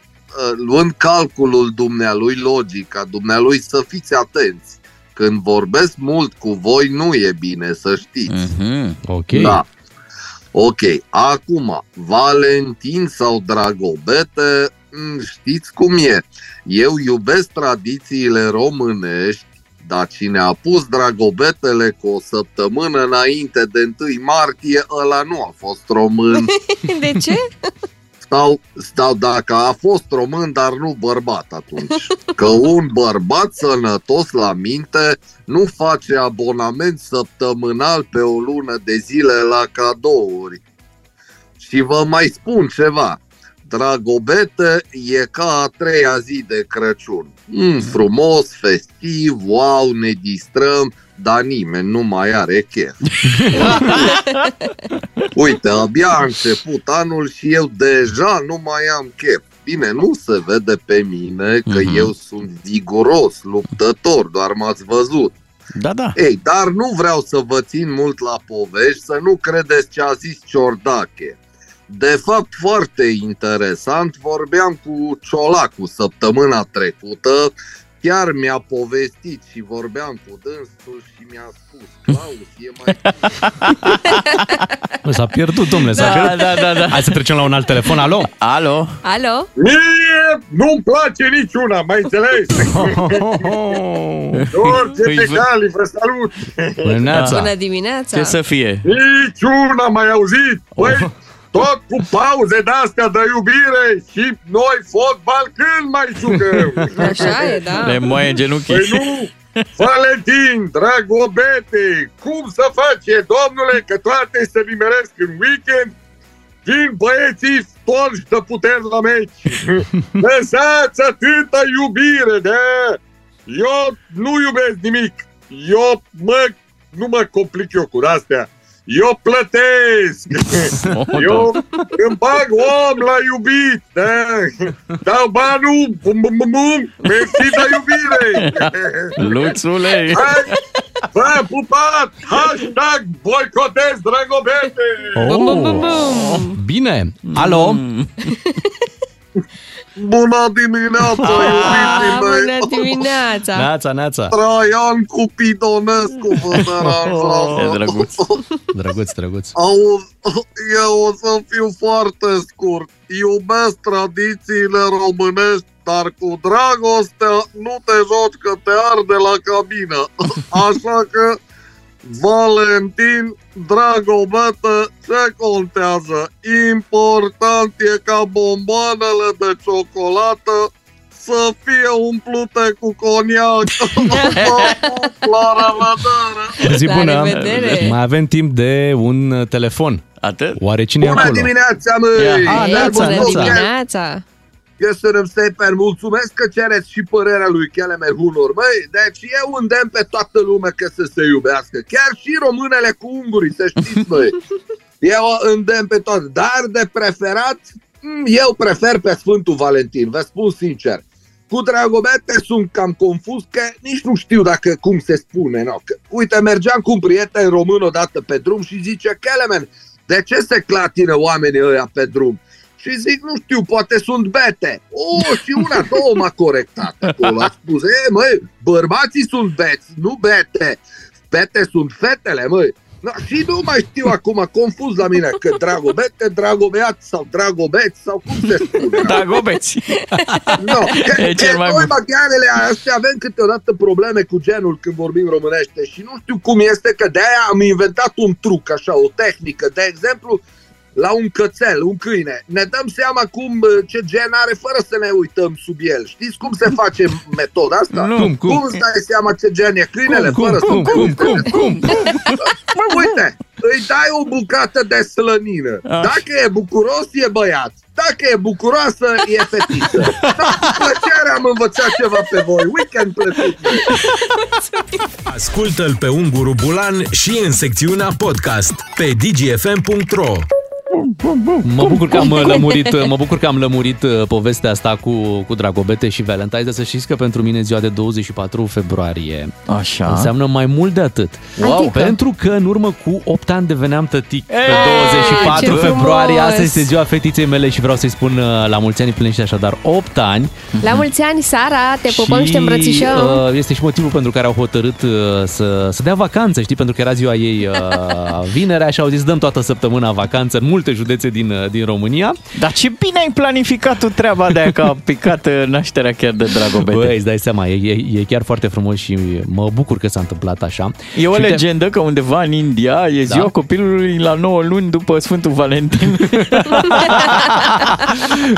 luând calculul dumnealui, logica dumnealui, să fiți atenți. Când vorbesc mult cu voi, nu e bine, să știți. Mhm. Ok. Da. Ok, acum, Valentin sau Dragobete, m, știți cum e. Eu iubesc tradițiile românești, dar cine a pus Dragobetele cu o săptămână înainte de 1 martie, ăla nu a fost român. De ce? Stau, stau dacă a fost român, dar nu bărbat atunci. Că un bărbat sănătos la minte nu face abonament săptămânal pe o lună de zile la cadouri. Și vă mai spun ceva. Dragobete e ca a treia zi de Crăciun. Mm, frumos, festiv, wow, ne distrăm, dar nimeni nu mai are chef. Uite, abia a început anul și eu deja nu mai am chef. Bine, nu se vede pe mine că Mhm. eu sunt viguros, luptător, doar m-ați văzut. Da, da. Ei, dar nu vreau să vă țin mult la povești, să nu credeți ce a zis Ciordache. De fapt, foarte interesant, vorbeam cu Ciolacu săptămâna trecută, chiar mi-a povestit și vorbeam cu dânsul și mi-a spus, Claus, e mai Bă, s-a pierdut, domnule, s-a Da, pierdut. da, da, da. Hai să trecem la un alt telefon. Alo? Alo? Alo? Mie nu-mi place niciuna, mai înțeles? Orice Păi, pe vă- cali, vă salut! Bună dimineața. Bună dimineața! Ce să fie? Niciuna mai auzit! Păi, tot cu pauze de-astea de iubire și noi fotbal când mai jucăm? Așa e, da. Le moaie genunchii. Păi nu! Valentin, dragobete, cum să face, domnule, că toate se nimeresc în weekend? vin băieții storși de puteri la meci. Lăsați atâta iubire, da? Eu nu iubesc nimic. Eu mă, nu mă complic eu cu astea. Eu plătesc! Eu îmi bag om la iubit! Da? Dau banul! Bum, bum, bum, bum! Mersi de iubire! Luțule! Hai! V-am pupat! Hashtag boicotez dragobete! Oh. Bine. Alo? Mm. Bună dimineața, iubiții Ah, mei! bună dimineața! Neața, neața. Traian cu Pidonescu vă deranjează. E drăguț. Drăguț, drăguț. Auzi, eu o să fiu foarte scurt. Iubesc tradițiile românești, dar cu dragostea nu te joci că te arde la cabină. Așa că, Valentin, dragobete, ce contează? Important e ca bomboanele de ciocolată să fie umplute cu coniac. La revedere! Zi La bună. revedere. Mai avem timp de un uh, telefon. Atât? Oare cine e Bună acolo? dimineața, măi! Ah, Ei, neața, bună neața. dimineața! Köszönöm szépen, mulțumesc că cereți și părerea lui Kelemer Hunor. Măi, deci eu îndemn pe toată lumea că să se iubească. Chiar și românele cu ungurii, să știți, măi. Eu îndemn pe toate. Dar de preferat, mm, eu prefer pe Sfântul Valentin, vă spun sincer. Cu Dragobete sunt cam confuz că nici nu știu dacă cum se spune. No. Că, uite, mergeam cu un prieten român odată pe drum și zice, Kelemen, de ce se clatină oamenii ăia pe drum? Și zic, nu știu, poate sunt bete. O, și una, două m-a corectat acolo. A spus, e, măi, bărbații sunt beți, nu bete. Bete sunt fetele, măi. No, și nu mai știu acum, confuz la mine, că dragobete, dragobeat sau dragobeți sau cum se spune. Dragobeți! No, că, E cel că mai noi bun. maghiarele astea avem câteodată probleme cu genul când vorbim românește și nu știu cum este că de-aia am inventat un truc, așa, o tehnică. De exemplu, la un cățel, un câine, ne dăm seama cum, ce gen are fără să ne uităm sub el. Știți cum se face metoda asta? Nu. Cum, cum? cum îți dai seama ce gen e câinele Cum, fără cum, să cum, cum, cum, Mă, uite, îi dai o bucată de slănină. Dacă e bucuros, e băiat. Dacă e bucuroasă, e fetiță. Da, cu plăcere am învățat ceva pe voi. Weekend plăcut. Ascultă-l pe Unguru Bulan și în secțiunea podcast pe dgfm.ro Mă bucur că am uh, lămurit, mă bucur că am lămurit uh, povestea asta cu, cu Dragobete și Valentine's, dar să știți că pentru mine ziua de 24 februarie Așa. înseamnă mai mult de atât. Wow. Adică? Pentru că în urmă cu 8 ani deveneam tătic. Pe Ei, 24 ce februarie, frumos! asta este ziua fetiței mele și vreau să-i spun uh, la mulți ani împlinește așadar 8 ani. La mulți ani, Sara, te pupăm și te Și, îmbrățișăm. uh, Este și motivul pentru care au hotărât uh, să, să dea vacanță, știi, pentru că era ziua ei uh, vinerea și au zis dăm toată săptămâna vacanță în multe județe din, uh, din România. Dar ce bine ai planificat tu treaba de aia că a picat uh, nașterea chiar de Dragobete. Băi, îți dai seama, e, e, e chiar foarte frumos și mă bucur că s-a întâmplat așa. E o Și uite- legendă că undeva în India e ziua Da. copilului la 9 luni după Sfântul Valentin.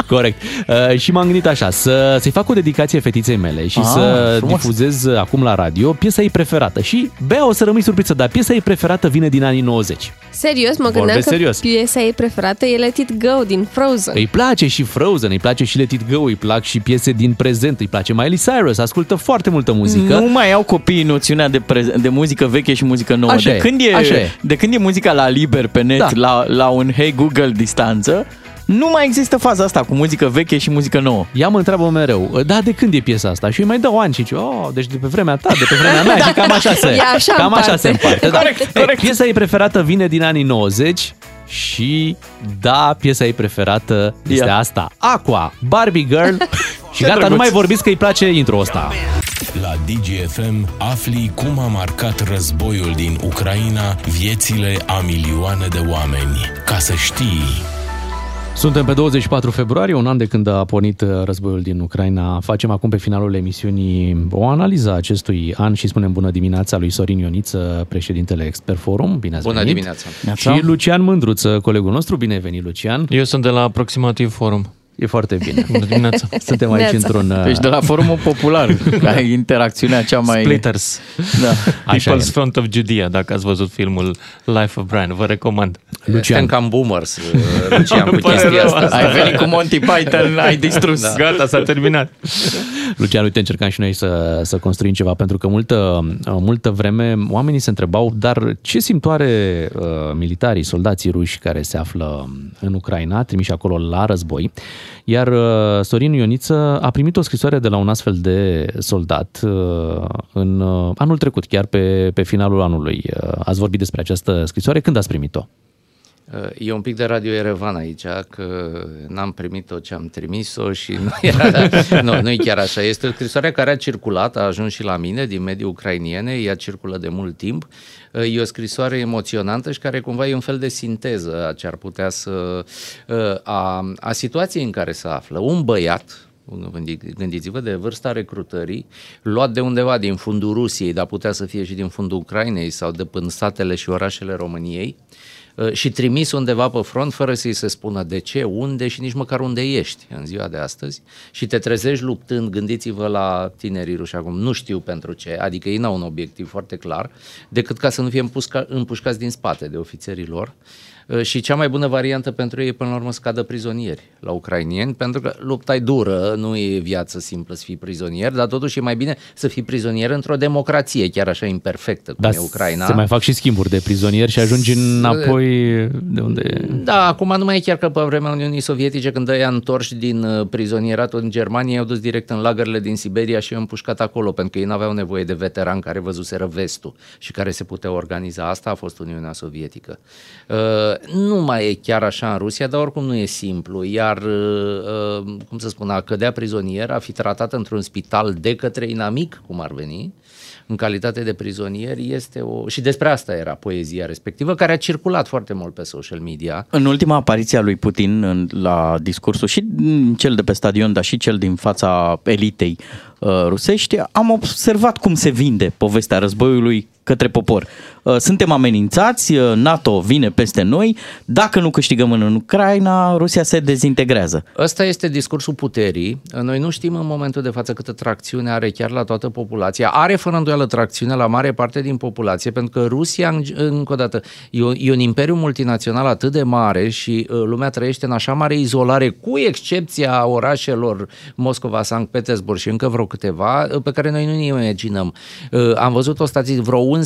Corect. Uh, și m-am gândit așa, să, să-i fac o dedicație fetiței mele și Ah, să frumos. difuzez uh, acum la radio piesa ei preferată. Și, Bea, o să rămâi surprinsă, dar piesa ei preferată vine din anii 90. Serios, mă gândeam Vorbesc că serios. piesa ei preferată e Let It Go din Frozen. Îi place și Frozen, îi place și Let It Go, îi plac și piese din prezent, îi place Miley Cyrus, ascultă foarte multă muzică. Nu mai au copiii noțiunea de, prez- de muzică veche și muzică nouă. Așa de, e, când e, așa e. de când e muzica la liber pe net, Da. la, la un Hey Google distanță, nu mai există faza asta cu muzică veche și muzică nouă. Ea mă întreabă mereu, da, de când e piesa asta? Și îi mai dau ani și zice, oh, deci de pe vremea ta, de pe vremea mea și cam așa se, E așa cam împarte. așa se împarte. Da. Corect, E, corect. Piesa ei preferată vine din anii 90 și da, piesa ei preferată este Ia. asta, Aqua, Barbie Girl și Ce gata, drăguț. nu mai vorbiți că îi place intro ăsta. La DGFM afli cum a marcat războiul din Ucraina viețile a milioane de oameni. Ca să știi... Suntem pe 24 februarie, un an de când a pornit uh, războiul din Ucraina. Facem acum pe finalul emisiunii o analiză a acestui an și spunem bună dimineața lui Sorin Ioniță, președintele Expert Forum. Bine ați Bună venit. dimineața. Și Lucian Mândruță, colegul nostru. Bine ai venit, Lucian. Eu sunt de la Aproximativ Forum. E foarte bine. Bună dimineața. Suntem aici Neața. într-un... uh, Deci de la forumul popular, ai interacțiunea cea mai... Splitters. Da. Așa People's e. Front of Judea, dacă ați văzut filmul Life of Brian, vă recomand. Lucian. cam boomers, Lucian, cu Îmi pare chestia rău asta. asta. Ai venit cu Monty Python, ai distrus. Da. Gata, s-a terminat. Lucian, uite, încercam și noi să, să construim ceva, pentru că multă, multă vreme oamenii se întrebau, dar ce simt oare uh, militarii, soldații ruși care se află în Ucraina, trimiși acolo la război? Iar uh, Sorin Ioniță a primit o scrisoare de la un astfel de soldat uh, în uh, anul trecut, chiar pe, pe finalul anului. Uh, ați vorbit despre această scrisoare. Când ați primit-o? E un pic de Radio Erevan aici, că n-am primit tot ce am trimis-o și nu era, nu, nu e chiar așa. Este o scrisoare care a circulat, a ajuns și la mine din mediul ucrainiene, ea circulă de mult timp. E o scrisoare emoționantă și care cumva e un fel de sinteză a ce ar putea să... a, a situației în care se află. Un băiat, Gândiți-vă de vârsta recrutării, luat de undeva din fundul Rusiei, dar putea să fie și din fundul Ucrainei sau de până satele și orașele României, uh, și trimis undeva pe front fără să-i se spună de ce, unde și nici măcar unde ești în ziua de astăzi și te trezești luptând, gândiți-vă la tinerii ruși acum, nu știu pentru ce, adică ei n-au un obiectiv foarte clar, decât ca să nu fie împușca, împușcați din spate de ofițerii lor. Uh, Și cea mai bună variantă pentru ei e până la urmă să cadă prizonieri la ucrainieni, pentru că lupta e dură, nu e viață simplă să fii prizonier, dar totuși e mai bine să fii prizonier într-o democrație, chiar așa imperfectă cum Dar e Ucraina. se mai fac și schimburi de prizonieri și ajungi înapoi de unde... Da, acum nu mai e chiar că pe vremea Uniunii Sovietice, când ăia întorși din uh, prizonieratul în Germania, i-au dus direct în lagările din Siberia și i-au împușcat acolo, pentru că ei n-aveau nevoie de veterani care văzuseră vestul și care se puteau organiza. Asta a fost Uniunea Sovietică. Uh, nu mai e chiar așa în Rusia, dar oricum nu e simplu. Iar, uh, uh, cum să spun, a cădea prizonier, a fi tratat într-un spital de către inamic, cum ar veni, în calitate de prizonier, este o... Și despre asta era poezia respectivă, care a circulat foarte mult pe social media. În ultima apariție a lui Putin în, la discursul și cel de pe stadion, dar și cel din fața elitei uh, rusești, am observat cum se vinde povestea războiului către popor. Uh, suntem amenințați, uh, NATO vine peste noi, dacă nu câștigăm în Ucraina, Rusia se dezintegrează. Ăsta este discursul puterii. Noi nu știm în momentul de față câtă tracțiune are chiar la toată populația. Are fără îndoială tracțiune la mare parte din populație, pentru că Rusia, încă o dată, e, o, e un imperiu multinațional atât de mare și uh, lumea trăiește în așa mare izolare, cu excepția orașelor Moscova, Sankt Petersburg și încă vreo câteva, pe care noi nu ne imaginăm. Am văzut o statistic, vreo 11%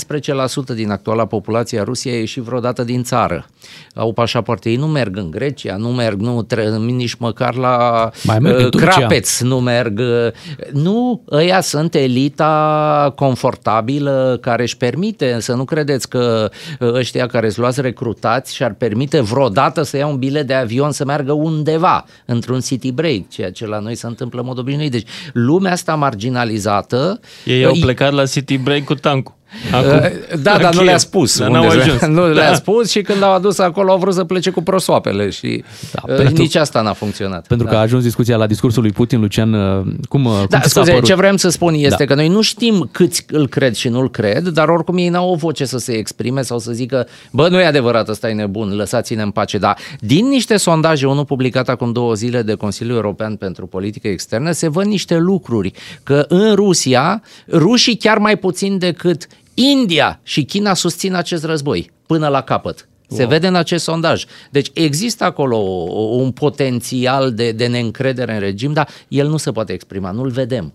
din actuala populație a Rusiei a ieșit vreodată din țară. Au pașapoarte, ei nu merg în Grecia, nu merg nu tre- nici măcar la Mai merg în uh, Turcia. Crapeț, nu merg. uh, Nu, ăia sunt elita confortabilă care își permite, să nu credeți că uh, ăștia care îți luați recrutați și-ar permite vreodată să ia un bilet de avion să meargă undeva, într-un city break, ceea ce la noi se întâmplă în mod obișnuit. Deci lumea asta marginalizată... Ei au uh, plecat la City Break cu tancul. Acum, Uh, da, dar nu Kiev. le-a spus. Dar unde n-au le- ajuns. Nu le-a Da. spus și când l-au adus acolo au vrut să plece cu prosoapele și da, pentru- nici asta n-a funcționat. Pentru da. că a ajuns discuția la discursul lui Putin, Lucian, uh, cum, uh, cum Da, ți s-a scuze, părut? ce vreau să spun este Da. că noi nu știm câți îl cred și nu-l cred, dar oricum ei n-au o voce să se exprime sau să zică, bă, nu e adevărat, ăsta e nebun, lăsați-ne în pace. Dar din niște sondaje, unul publicat acum două zile de Consiliul European pentru Politică Externă, se văd niște lucruri, că în Rusia, rușii chiar mai puțin decât India și China susțin acest război până la capăt. Se Wow. vede în acest sondaj. Deci există acolo o- un potențial de, de neîncredere în regim, dar el nu se poate exprima, nu-l vedem.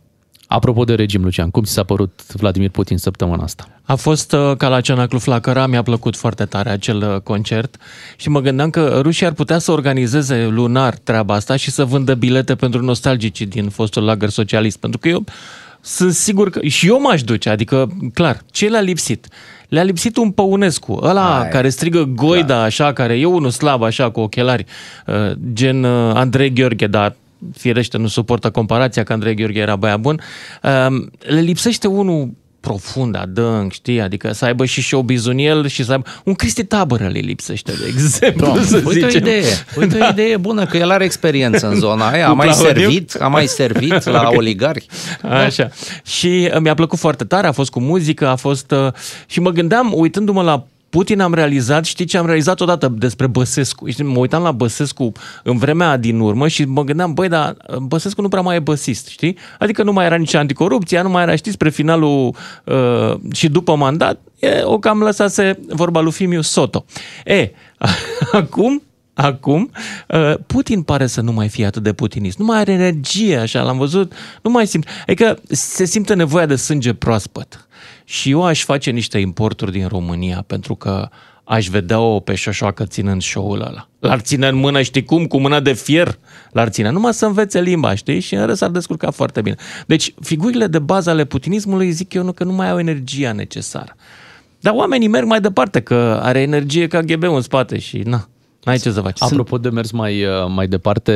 Apropo de regim, Lucian, cum ți s-a părut Vladimir Putin săptămâna asta? A fost uh, ca la Cianaclu Flacăra, mi-a plăcut foarte tare acel uh, concert și mă gândeam că rușii ar putea să organizeze lunar treaba asta și să vândă bilete pentru nostalgicii din fostul lagăr socialist, pentru că eu sunt sigur că și eu m-aș duce, adică clar, ce le-a lipsit? Le-a lipsit un Păunescu, ăla Hai. care strigă Goida așa, care e unul slab așa cu ochelari, uh, gen uh, Andrei Gheorghe, dar firește nu suportă comparația că Andrei Gheorghe era băiat bun, um, le lipsește unul profund, adânc, știi? Adică să aibă și showbiz în el și să aibă... Un Cristi Tabără le lipsește, de exemplu, Da. să Uite o zicem. idee, uite o idee bună, că el are experiență în zona aia, a Cu mai Claudiu? servit, a mai servit la Ok. oligari. Așa. Și uh, mi-a plăcut foarte tare, a fost cu muzică, a fost... uh, Și mă gândeam, uitându-mă la Putin am realizat, știi ce am realizat odată despre Băsescu? Știi, mă uitam la Băsescu în vremea din urmă și mă gândeam, băi, dar Băsescu nu prea mai e băsist, știi? Adică nu mai era nici anticorupție, nu mai era, știți, spre finalul uh, și după mandat, e, o cam lăsase vorba lui Fimiu Soto. E, acum acum, uh, Putin pare să nu mai fie atât de putinist. Nu mai are energie, așa, l-am văzut, nu mai simt. Adică se simte nevoia de sânge proaspăt. Și eu aș face niște importuri din România, pentru că aș vedea-o pe șoșoacă ținând show-ul ăla. L-ar ține în mână, știi cum, cu mâna de fier, l-ar ține. Numai să învețe limba, știi? Și în rest ar descurca foarte bine. Deci, figurile de bază ale putinismului, zic eu, nu, că nu mai au energia necesară. Dar oamenii merg mai departe, că are energie ca ghb în spate și na, N-ai ce să faci. Apropo de mers mai, uh, mai departe,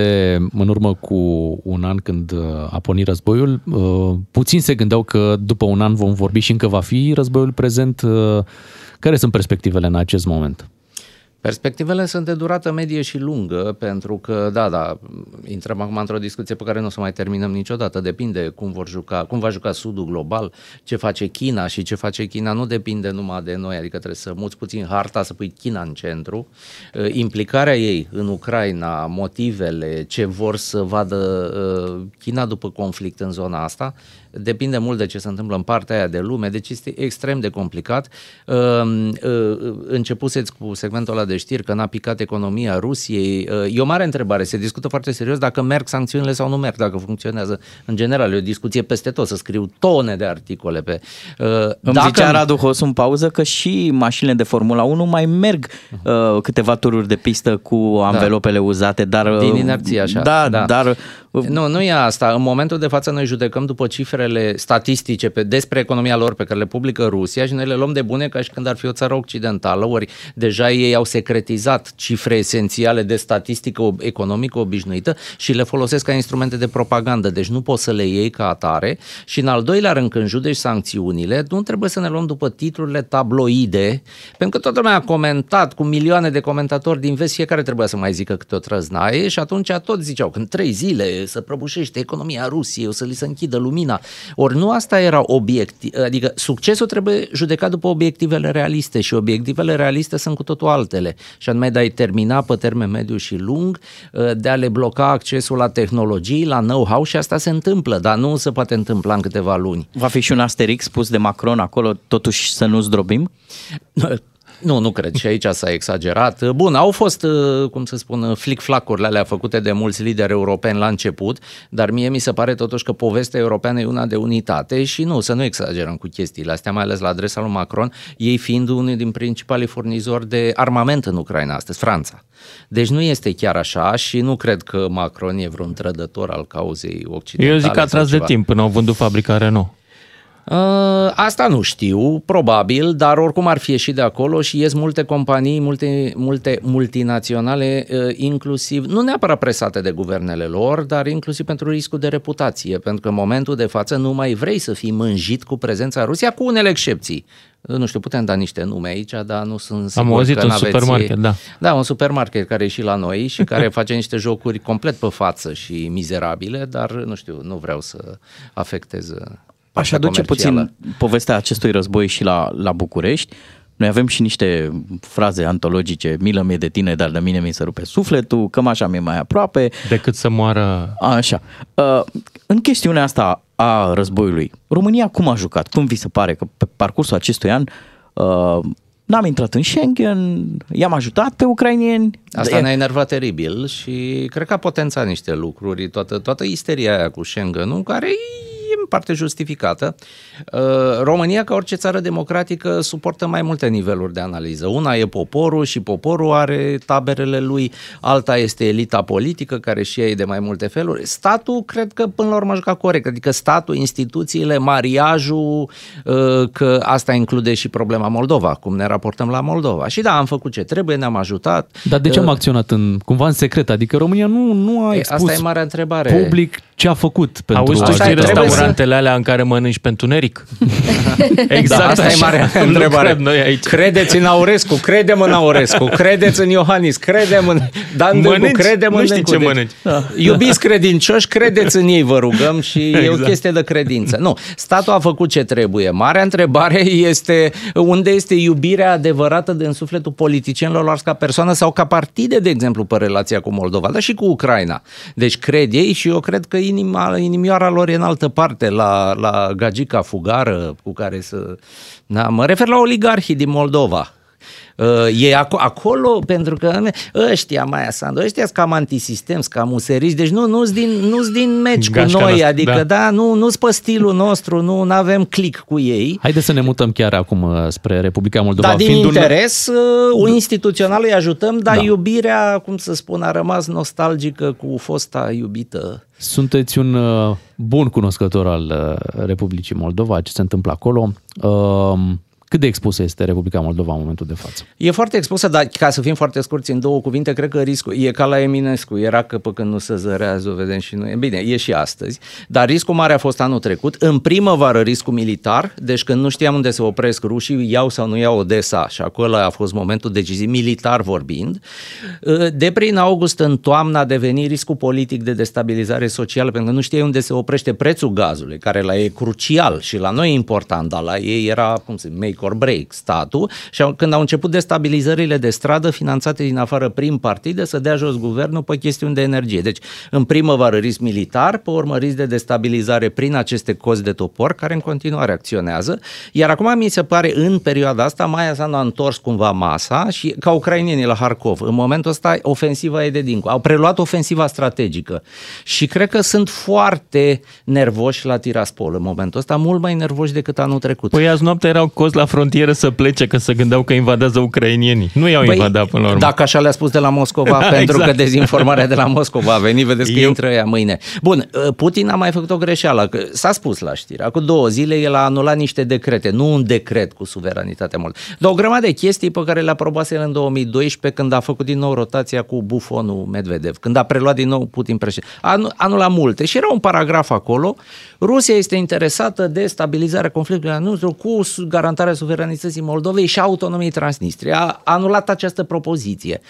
în urmă cu un an când uh, a pornit războiul, uh, puțin se gândeau că după un an vom vorbi și încă va fi războiul prezent. Care sunt perspectivele în acest moment? Perspectivele sunt de durată medie și lungă, pentru că, da, da, intrăm acum într-o discuție pe care nu o să mai terminăm niciodată. Depinde cum, vor juca, cum va juca Sudul global, ce face China și ce face China nu depinde numai de noi, adică trebuie să muți puțin harta, să pui China în centru. Uh, implicarea ei în Ucraina, motivele, ce vor să vadă uh, China după conflict în zona asta, depinde mult de ce se întâmplă în partea aia de lume, deci este extrem de complicat. Um, uh, începuseți cu segmentul ăla de știri că n-a picat economia Rusiei. Uh, e o mare întrebare, se discută foarte serios dacă merg sancțiunile sau nu merg, dacă funcționează. În general, e o discuție peste tot, să scriu tone de articole pe... Uh, Îmi dacă... zicea Radu Hos în pauză că și mașinile de Formula 1 mai merg uh, câteva tururi de pistă cu anvelopele da. uzate, dar... Din inerție, așa. Da, da. dar nu, nu e asta. În momentul de față noi judecăm după cifrele statistice pe, despre economia lor pe care le publică Rusia și noi le luăm de bune ca și când ar fi o țară occidentală, ori deja ei au secretizat cifre esențiale de statistică economică obișnuită și le folosesc ca instrumente de propagandă, deci nu poți să le iei ca atare și în al doilea rând când judeci sancțiunile, nu trebuie să ne luăm după titlurile tabloide, pentru că toată lumea a comentat cu milioane de comentatori din vest, fiecare trebuia să mai zică câte o trăznaie și atunci tot ziceau, când trei zile să prăbușește economia Rusiei, o să li se închidă lumina. Ori nu asta era obiectiv, adică succesul trebuie judecat după obiectivele realiste și obiectivele realiste sunt cu totul altele. Și anume de a-i termina pe termen mediu și lung, de a le bloca accesul la tehnologii, la know-how și asta se întâmplă, dar nu se poate întâmpla în câteva luni. Va fi și un asterix spus de Macron acolo, totuși să nu zdrobim? Nu, nu cred. Și aici s-a exagerat. Bun, au fost, uh, cum să spun, flic-flacurile alea făcute de mulți lideri europeni la început, dar mie mi se pare totuși că povestea europeană e una de unitate și nu, să nu exagerăm cu chestiile astea, mai ales la adresa lui Macron, ei fiind unul din principalii furnizori de armament în Ucraina astăzi, Franța. Deci nu este chiar așa și nu cred că Macron e vreun trădător al cauzei occidentale. Eu zic că a tras de timp până au vândut fabrica Renault. Uh, asta nu știu, probabil, dar oricum ar fi ieșit de acolo și ies multe companii, multe, multe multinaționale, uh, inclusiv, nu neapărat presate de guvernele lor, dar inclusiv pentru riscul de reputație, pentru că în momentul de față nu mai vrei să fii mânjit cu prezența Rusia, cu unele excepții. Nu știu, putem da niște nume aici, dar nu sunt sigur Am auzit că un supermarket, da. Da, un supermarket care e și la noi și care face niște jocuri complet pe față și mizerabile, dar nu știu, nu vreau să afectez Aș aduce puțin povestea acestui război și la, la București. Noi avem și niște fraze antologice, milă mie de tine, dar de mine mi se rupe sufletul, cămașa mi mai aproape. Decât să moară... Așa. Uh, în chestiunea asta a războiului, România cum a jucat? Cum vi se pare că pe parcursul acestui an uh, n-am intrat în Schengen, i-am ajutat pe ucrainieni. Asta ne-a enervat teribil și cred că a potențat niște lucruri, toată, toată isteria aia cu Schengen, care e în parte justificată. Uh, România, ca orice țară democratică, suportă mai multe niveluri de analiză. Una e poporul și poporul are taberele lui, alta este elita politică, care și ei de mai multe feluri. Statul, cred că până la urmă juca corect, adică statul, instituțiile, mariajul, uh, că asta include și problema Moldova, cum ne raportăm la Moldova. Și da, am făcut ce trebuie, ne-am ajutat. Dar de ce am uh, acționat în, cumva în secret? Adică România nu, nu a expus Asta e marea întrebare. public ce a făcut pentru Auzi tu a știi ajuta restaurantele alea în care mănânci pe întuneric? Exact, da, asta așa. e marea Nu întrebare. cred noi aici. Credeți în Aurescu, credem în Aurescu, credeți în Iohannis, credem în Dan Dâmbu, Mănânci? credem Nu în știi Dâncu. ce Deci, mănânci. Da. Iubiți credincioși, credeți în ei, vă rugăm și e o Exact. chestie de credință. Nu, statul a făcut ce trebuie. Marea întrebare este unde este iubirea adevărată de în sufletul politicienilor lor ca persoană sau ca partide, de exemplu, pe relația cu Moldova, dar și cu Ucraina. Deci cred ei și eu cred că inima, inimioara lor e în altă parte, la, la gagica fugară cu care să... Da, mă refer la oligarhii din Moldova. Uh, E aco- acolo pentru că ăștia, Maia Sandu, ăștia sunt cam antisistem, sunt cam useriști, deci nu, nu-s din, nu din meci Gașca cu noi, noastră, adică da, da. nu, nu-s pe stilul nostru, nu avem click cu ei. Haideți să ne mutăm chiar acum uh, spre Republica Moldova. Dar din fiind un- interes un... instituțional îi ajutăm, dar Da. iubirea, cum să spun, a rămas nostalgică cu fosta iubită. Sunteți un uh, bun cunoscător al uh, Republicii Moldova, ce se întâmplă acolo. Uh, cât de expusă este Republica Moldova în momentul de față? E foarte expusă, dar ca să fim foarte scurți în două cuvinte, cred că riscul e ca la Eminescu, era că pe când nu se zărează, o vedem și noi. Bine, e și astăzi, dar riscul mare a fost anul trecut. În primăvară riscul militar, deci când nu știam unde se opresc rușii, iau sau nu iau Odessa și acolo a fost momentul decizii militar vorbind. De prin august în toamnă a devenit riscul politic de destabilizare socială, pentru că nu știai unde se oprește prețul gazului, care la ei e crucial și la noi e important, dar la ei era, cum se make or break, statul și au- când au început destabilizările de stradă finanțate din afară prin partide să dea jos guvernul pe chestiuni de energie. Deci, în primăvară risc militar, pe urmă risc de destabilizare prin aceste cozi de topor, care în continuare acționează, iar acum mi se pare în perioada asta Maia Sandu a întors cumva masa și ca ucrainienii la Harkov. În momentul ăsta ofensiva e de dincolo. Au preluat ofensiva strategică și cred că sunt foarte nervoși la Tiraspol în momentul ăsta, mult mai nervoși decât anul trecut. Păi azi noapte erau cozi la frontieră să plece că se gândeau că invadează ucrainienii. Nu i-au Păi, invadat până la urmă. Dacă așa le-a spus de la Moscova, Da, pentru exact. că dezinformarea de la Moscova a venit, vedeți că Eu- intră ea mâine. Bun, Putin a mai făcut o greșeală, că s-a spus la știri. Acum două zile el a anulat niște decrete, nu un decret cu suveranitatea mult, dar o grămadă de chestii pe care le-a aprobase el în 2012 când a făcut din nou rotația cu bufonul Medvedev, când a preluat din nou Putin președinte. A anu- anulat multe și era un paragraf acolo, Rusia este interesată de stabilizarea conflictului nostru cu su- garantarea suveranității Moldovei și a autonomiei Transnistria. A anulat această propoziție.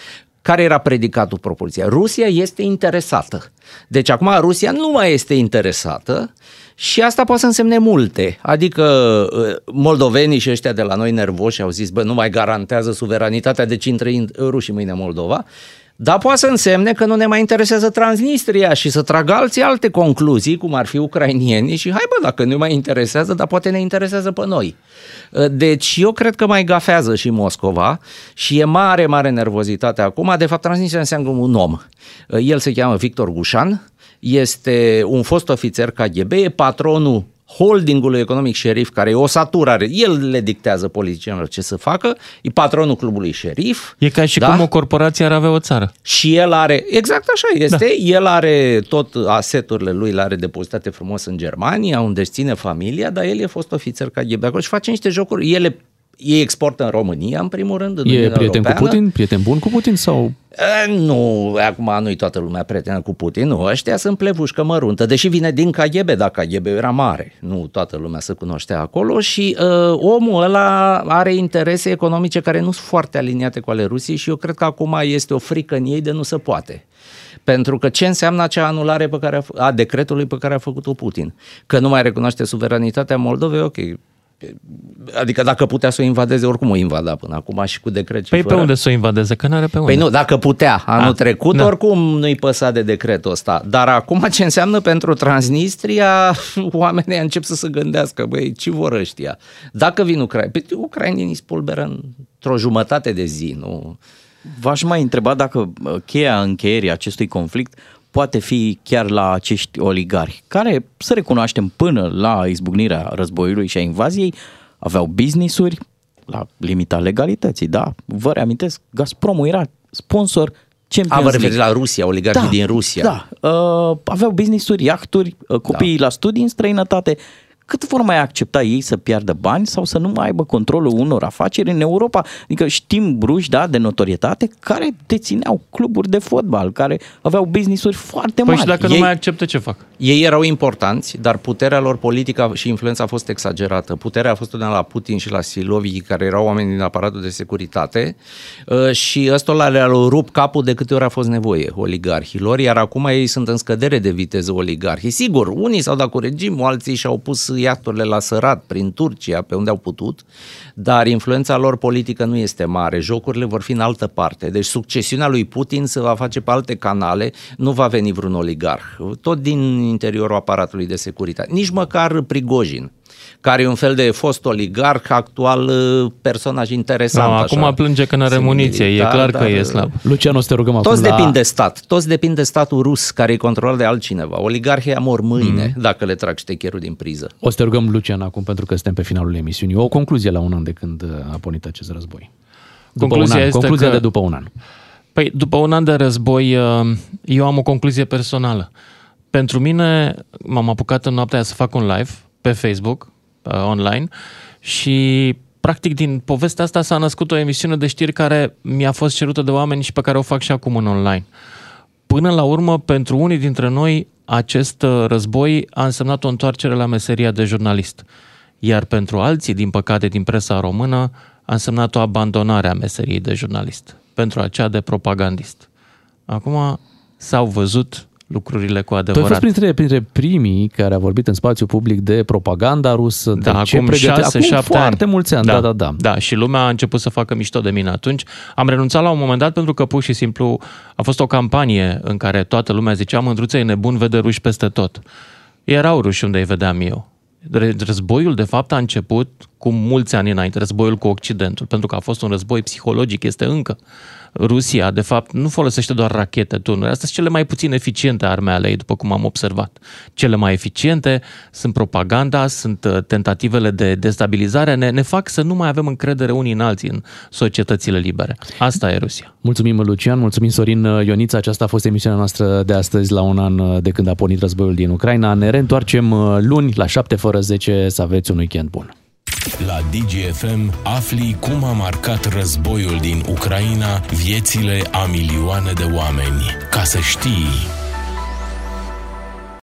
Care era predicatul propoziției? Rusia este interesată. Deci acum Rusia nu mai este interesată și asta poate să însemne multe. Adică uh, moldovenii și ăștia de la noi nervoși au zis, bă, nu mai garantează suveranitatea, deci intră in- rușii mâine în Moldova. Dar poate să însemne că nu ne mai interesează Transnistria și să tragă alții alte concluzii, cum ar fi ucrainienii și hai bă, dacă nu mai interesează, dar poate ne interesează pe noi. Deci eu cred că mai gafează și Moscova și e mare, mare nervozitate acum. De fapt, Transnistria înseamnă un om. El se cheamă Victor Gușan, este un fost ofițer KGB, e patronul holdingului economic șerif, care e o saturare, el le dictează politicienilor ce să facă, e patronul clubului șerif. E ca și da? cum o corporație ar avea o țară. Și el are, exact așa este, da. el are tot aseturile lui, le are depozitate frumos în Germania, unde își ține familia, dar el e fost ofițer KGB acolo și face niște jocuri, ele ei exportă în România, în primul rând, în E Uniunea prieten Europeană. cu Putin? Prieten bun cu Putin sau... E, Nu, acum nu-i toată lumea prietenă cu Putin, nu, ăștia sunt plevușcă măruntă, deși vine din KGB, dar KGB era mare, nu toată lumea se cunoștea acolo și uh, omul ăla are interese economice care nu sunt foarte aliniate cu ale Rusiei și eu cred că acum este o frică în ei de nu se poate. Pentru că ce înseamnă acea anulare pe care a, a decretului pe care a făcut-o Putin? Că nu mai recunoaște suveranitatea Moldovei, ok, Adică dacă putea să o invadeze, oricum o invada până acum și cu decret și Păi fără. pe unde să o invadeze? Că n-are pe unde. Păi nu, dacă putea anul A, trecut, da. oricum nu-i păsa de decretul ăsta. Dar acum ce înseamnă pentru Transnistria, oamenii încep să se gândească, băi, ce vor ăștia? Dacă vin Ucraina, păi ucrainienii spulberă într-o jumătate de zi, nu? V-aș mai întreba dacă uh, cheia încheierii acestui conflict poate fi chiar la acești oligari, care, să recunoaștem, până la izbucnirea războiului și a invaziei, aveau business-uri la limita legalității, da? Vă reamintesc, Gazpromul era sponsor Champions A, vă referiți League. la Rusia, oligarhii Da, din Rusia. Da, uh, aveau business-uri, iahturi, uh, copiii da. la studii în străinătate. Cât vor mai accepta ei să piardă bani sau să nu mai aibă controlul unor afaceri în Europa? Adică știm bruși, da, de notorietate, care dețineau cluburi de fotbal, care aveau business-uri foarte Păi mari. și dacă ei, nu mai acceptă, ce fac? Ei erau importanți, dar puterea lor politică și influența a fost exagerată. Puterea a fost una la Putin și la Silovi, care erau oameni din aparatul de securitate uh, și ăstora le-au rupt capul de câte ori a fost nevoie oligarhilor, iar acum ei sunt în scădere de viteză oligarhii. Sigur, unii s-au dat cu regimul, alții și-au pus iahturile la sărat prin Turcia, pe unde au putut, dar influența lor politică nu este mare. Jocurile vor fi în altă parte. Deci succesiunea lui Putin se va face pe alte canale, nu va veni vreun oligarh. Tot din interiorul aparatului de securitate. Nici măcar Prigojin care e un fel de fost oligarh, actual uh, personaj interesant. No, așa. acum plânge că nu are muniție, e clar că e slab. Lucian, o să te rugăm acum Toți la... depind de stat, toți depind de statul rus care e controlat de altcineva. Oligarhii mor mâine mm. dacă le trag ștecherul din priză. O să te rugăm, Lucian, acum pentru că suntem pe finalul emisiunii. O concluzie la un an de când a pornit acest război. După Concluzia un an, este concluzia că- de după un an. Păi, după un an de război, uh, eu am o concluzie personală. Pentru mine, m-am apucat în noaptea aia să fac un live pe Facebook, uh, online, și practic din povestea asta s-a născut o emisiune de știri care mi-a fost cerută de oameni și pe care o fac și acum în online. Până la urmă, pentru unii dintre noi, acest uh, război a însemnat o întoarcere la meseria de jurnalist. Iar pentru alții, din păcate, din presa română, a însemnat o abandonare a meseriei de jurnalist pentru aceea de propagandist. Acum s-au văzut lucrurile cu Tu ai adevărat. fost printre, printre primii care a vorbit în spațiu public de propaganda rusă, de Da, ce acum pregăte- 6 acum 7 foarte mulți ani, da, da, da. Da, și lumea a început să facă mișto de mine atunci. Am renunțat la un moment dat pentru că pur și simplu a fost o campanie în care toată lumea zicea Mândruță e nebun, vede ruși peste tot. Erau ruși unde îi vedeam eu. Re- Războiul, de fapt, a început cu mulți ani înainte, războiul cu Occidentul, pentru că a fost un război psihologic, este încă. Rusia, de fapt, nu folosește doar rachete, tunuri. Astea sunt cele mai puțin eficiente arme ale ei, după cum am observat. Cele mai eficiente sunt propaganda, sunt uh, tentativele de destabilizare, ne, ne fac să nu mai avem încredere unii în alții în societățile libere. Asta e Rusia. Mulțumim, Lucian, mulțumim, Sorin Ionița. Aceasta a fost emisiunea noastră de astăzi, la un an de când a pornit războiul din Ucraina. Ne reîntoarcem uh, luni, la 7 fără 10, să aveți un weekend bun. La DGFM afli cum a marcat războiul din Ucraina viețile a milioane de oameni. Ca să știi...